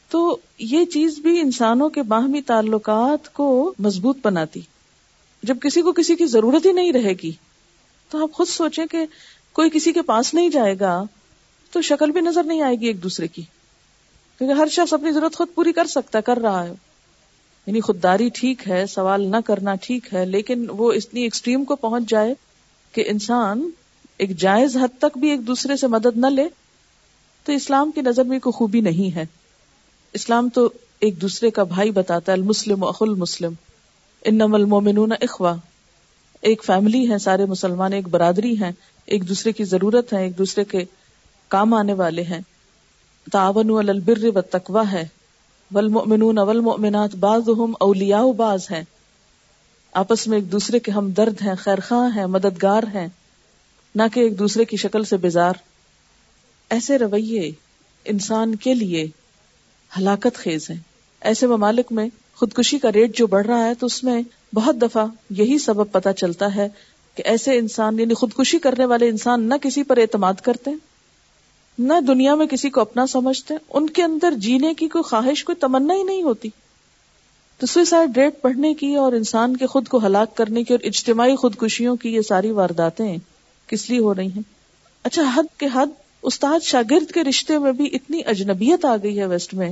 تو یہ چیز بھی انسانوں کے باہمی تعلقات کو مضبوط بناتی جب کسی کو کسی کی ضرورت ہی نہیں رہے گی تو آپ خود سوچیں کہ کوئی کسی کے پاس نہیں جائے گا تو شکل بھی نظر نہیں آئے گی ایک دوسرے کی کیونکہ ہر شخص اپنی ضرورت خود پوری کر سکتا کر رہا ہے یعنی خودداری ٹھیک ہے سوال نہ کرنا ٹھیک ہے لیکن وہ اتنی ایکسٹریم کو پہنچ جائے کہ انسان ایک جائز حد تک بھی ایک دوسرے سے مدد نہ لے تو اسلام کی نظر میں کوئی خوبی نہیں ہے اسلام تو ایک دوسرے کا بھائی بتاتا ہے المسلم و المومنون اخوا ایک فیملی ہے سارے مسلمان ایک برادری ہیں ایک دوسرے کی ضرورت ہے ایک دوسرے کے کام آنے والے ہیں تعاون البر و تقوا ہے والمؤمنون والمؤمنات بعضهم اولیاء بعض و ہیں آپس میں ایک دوسرے کے ہمدرد ہیں خیر خواہ ہیں مددگار ہیں نہ کہ ایک دوسرے کی شکل سے بیزار ایسے رویے انسان کے لیے ہلاکت خیز ہیں ایسے ممالک میں خودکشی کا ریٹ جو بڑھ رہا ہے تو اس میں بہت دفعہ یہی سبب چلتا ہے کہ ایسے انسان یعنی خودکشی کرنے والے انسان نہ کسی پر اعتماد کرتے نہ دنیا میں کسی کو اپنا سمجھتے ان کے اندر جینے کی کوئی خواہش کوئی تمنا ہی نہیں ہوتی تو سوئسائڈ ریٹ پڑھنے کی اور انسان کے خود کو ہلاک کرنے کی اور اجتماعی خودکشیوں کی یہ ساری وارداتیں کس لیے ہو رہی ہیں اچھا حد کے حد استاد شاگرد کے رشتے میں بھی اتنی اجنبیت آ گئی ہے ویسٹ میں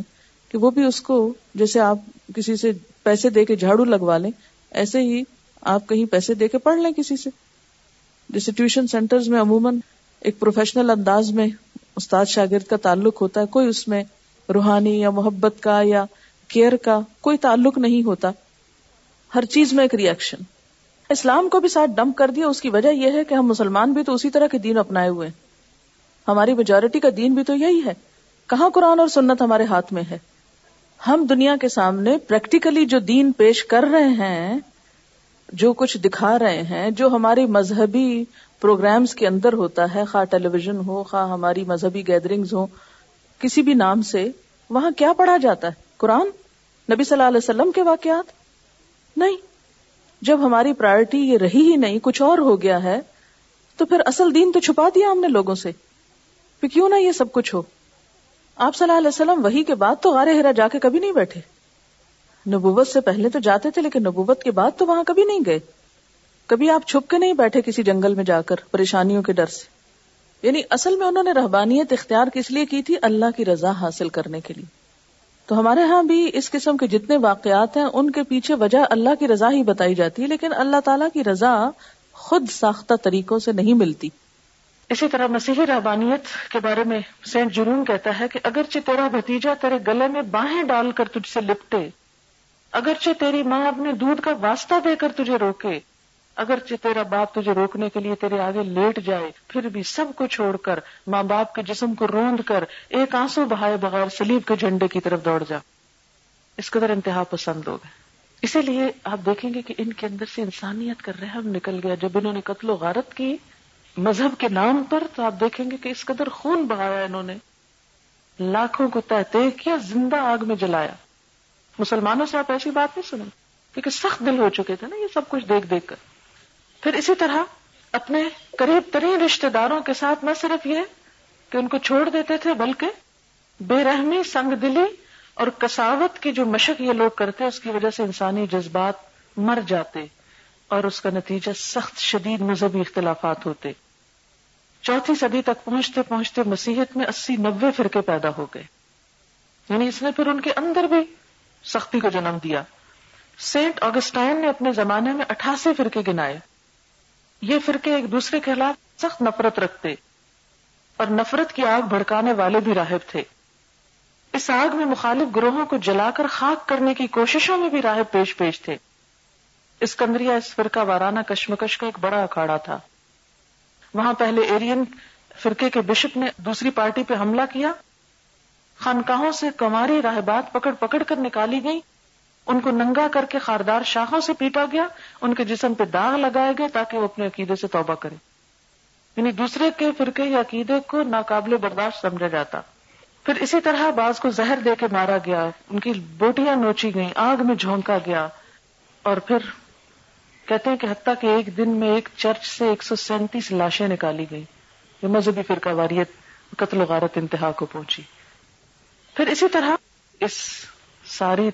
کہ وہ بھی اس کو جیسے آپ کسی سے پیسے دے کے جھاڑو لگوا لیں ایسے ہی آپ کہیں پیسے دے کے پڑھ لیں کسی سے جیسے ٹیوشن سینٹر میں عموماً ایک پروفیشنل انداز میں استاد شاگرد کا تعلق ہوتا ہے کوئی اس میں روحانی یا محبت کا یا کیئر کا کوئی تعلق نہیں ہوتا ہر چیز میں ایک ریئیکشن اسلام کو بھی ساتھ ڈمپ کر دیا اس کی وجہ یہ ہے کہ ہم مسلمان بھی تو اسی طرح کے دین اپنائے ہوئے ہیں ہماری میجورٹی کا دین بھی تو یہی ہے کہاں قرآن اور سنت ہمارے ہاتھ میں ہے ہم دنیا کے سامنے پریکٹیکلی جو دین پیش کر رہے ہیں جو کچھ دکھا رہے ہیں جو ہماری مذہبی پروگرامز کے اندر ہوتا ہے خواہ ٹیلی ویژن ہو خواہ ہماری مذہبی گیدرنگز ہو کسی بھی نام سے وہاں کیا پڑھا جاتا ہے قرآن نبی صلی اللہ علیہ وسلم کے واقعات نہیں جب ہماری پرائرٹی یہ رہی ہی نہیں کچھ اور ہو گیا ہے تو پھر اصل دین تو چھپا دیا ہم نے لوگوں سے پھر کیوں نہ یہ سب کچھ ہو آپ صلی اللہ علیہ وسلم وہی کے بعد تو جا کے کبھی نہیں بیٹھے نبوت سے پہلے تو جاتے تھے لیکن نبوت کے بعد تو وہاں کبھی نہیں گئے کبھی آپ چھپ کے نہیں بیٹھے کسی جنگل میں جا کر پریشانیوں کے ڈر سے یعنی اصل میں انہوں نے رہبانیت اختیار کس لیے کی تھی اللہ کی رضا حاصل کرنے کے لیے تو ہمارے ہاں بھی اس قسم کے جتنے واقعات ہیں ان کے پیچھے وجہ اللہ کی رضا ہی بتائی جاتی ہے لیکن اللہ تعالیٰ کی رضا خود ساختہ طریقوں سے نہیں ملتی اسی طرح مسیحی رحبانیت کے بارے میں سینٹ جنون کہتا ہے کہ اگرچہ تیرا بھتیجا تیرے گلے میں باہیں ڈال کر تجھ سے لپٹے اگرچہ تیری ماں اپنے دودھ کا واسطہ دے کر تجھے روکے اگرچہ تیرا باپ تجھے روکنے کے لیے تیرے آگے لیٹ جائے پھر بھی سب کو چھوڑ کر ماں باپ کے جسم کو روند کر ایک آنسو بہائے بغیر سلیب کے جھنڈے کی طرف دوڑ جا اس قدر انتہا پسند ہو گئے اسی لیے آپ دیکھیں گے کہ ان کے اندر سے انسانیت کا رحم نکل گیا جب انہوں نے قتل و غارت کی مذہب کے نام پر تو آپ دیکھیں گے کہ اس قدر خون بہایا انہوں نے لاکھوں کو تحط کیا زندہ آگ میں جلایا مسلمانوں سے آپ ایسی بات نہیں سنیں کیونکہ سخت دل ہو چکے تھے نا یہ سب کچھ دیکھ دیکھ کر پھر اسی طرح اپنے قریب ترین رشتے داروں کے ساتھ نہ صرف یہ کہ ان کو چھوڑ دیتے تھے بلکہ بے رحمی سنگ دلی اور کساوت کی جو مشق یہ لوگ کرتے اس کی وجہ سے انسانی جذبات مر جاتے اور اس کا نتیجہ سخت شدید مذہبی اختلافات ہوتے چوتھی صدی تک پہنچتے پہنچتے مسیحت میں اسی نبے فرقے پیدا ہو گئے یعنی اس نے پھر ان کے اندر بھی سختی کو جنم دیا سینٹ اگسٹائن نے اپنے زمانے میں اٹھاسی فرقے گنائے یہ فرقے ایک دوسرے کے خلاف سخت نفرت رکھتے اور نفرت کی آگ بھڑکانے والے بھی راہب تھے اس آگ میں مخالف گروہوں کو جلا کر خاک کرنے کی کوششوں میں بھی راہب پیش پیش تھے اسکندریا اس فرقہ وارانہ کشمکش کا ایک بڑا اکھاڑا تھا وہاں پہلے ایرین فرقے کے بشپ نے دوسری پارٹی پہ حملہ کیا خانقاہوں سے کماری راہبات پکڑ پکڑ کر نکالی گئی ان کو ننگا کر کے خاردار شاخوں سے پیٹا گیا ان کے جسم پہ داغ لگائے گئے تاکہ وہ اپنے عقیدے سے توبہ کرے یعنی دوسرے کے فرقے یا عقیدے کو ناقابل برداشت سمجھا جاتا پھر اسی طرح بعض کو زہر دے کے مارا گیا ان کی بوٹیاں نوچی گئیں آگ میں جھونکا گیا اور پھر کہتے ہیں کہ حتیٰ کہ ایک دن میں ایک چرچ سے ایک سو سینتیس لاشیں نکالی گئی یہ مذہبی فرقہ واریت قتل و غارت انتہا کو پہنچی پھر اسی طرح اس ساری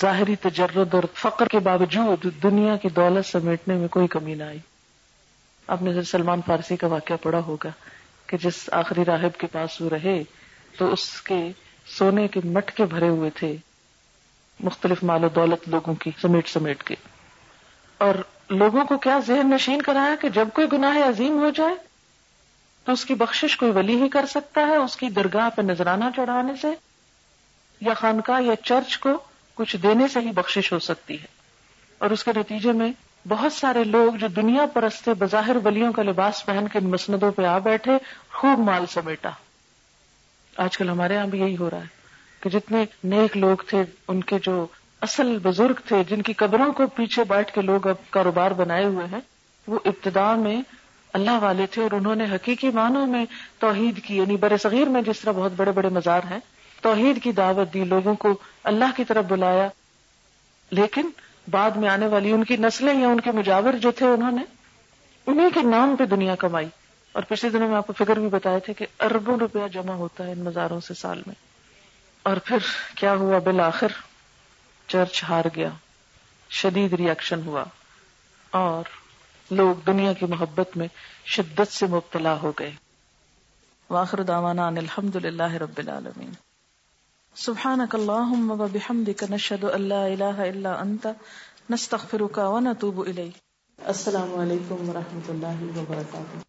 ظاہری تجرد اور فقر کے باوجود دنیا کی دولت سمیٹنے میں کوئی کمی نہ آئی آپ نے سلمان فارسی کا واقعہ پڑا ہوگا کہ جس آخری راہب کے پاس وہ رہے تو اس کے سونے کے مٹکے بھرے ہوئے تھے مختلف مال و دولت لوگوں کی سمیٹ سمیٹ کے اور لوگوں کو کیا ذہن نشین کرایا کہ جب کوئی گناہ عظیم ہو جائے تو اس کی بخش کوئی ولی ہی کر سکتا ہے اس کی درگاہ پہ نذرانہ چڑھانے سے یا خانقاہ یا چرچ کو کچھ دینے سے ہی بخش ہو سکتی ہے اور اس کے نتیجے میں بہت سارے لوگ جو دنیا پرست بظاہر ولیوں کا لباس پہن کے مسندوں پہ آ بیٹھے خوب مال سمیٹا آج کل ہمارے یہاں بھی یہی ہو رہا ہے کہ جتنے نیک لوگ تھے ان کے جو اصل بزرگ تھے جن کی قبروں کو پیچھے بیٹھ کے لوگ اب کاروبار بنائے ہوئے ہیں وہ ابتدا میں اللہ والے تھے اور انہوں نے حقیقی معنوں میں توحید کی یعنی بر صغیر میں جس طرح بہت بڑے بڑے مزار ہیں توحید کی دعوت دی لوگوں کو اللہ کی طرف بلایا لیکن بعد میں آنے والی ان کی نسلیں یا ان کے مجاور جو تھے انہوں نے انہیں کے نام پہ دنیا کمائی اور پچھلے دنوں میں آپ کو فکر بھی بتایا تھے کہ اربوں روپیہ جمع ہوتا ہے ان مزاروں سے سال میں اور پھر کیا ہوا بالآخر چرچ ہار گیا شدید ریئیکشن ہوا اور لوگ دنیا کی محبت میں شدت سے مبتلا ہو گئے واخر دعوانا ان الحمد للہ رب العالمین سبحانک اللہم و بحمدک نشہد ان لا الہ الا انت نستغفرک و نتوب الیک السلام علیکم ورحمۃ اللہ وبرکاتہ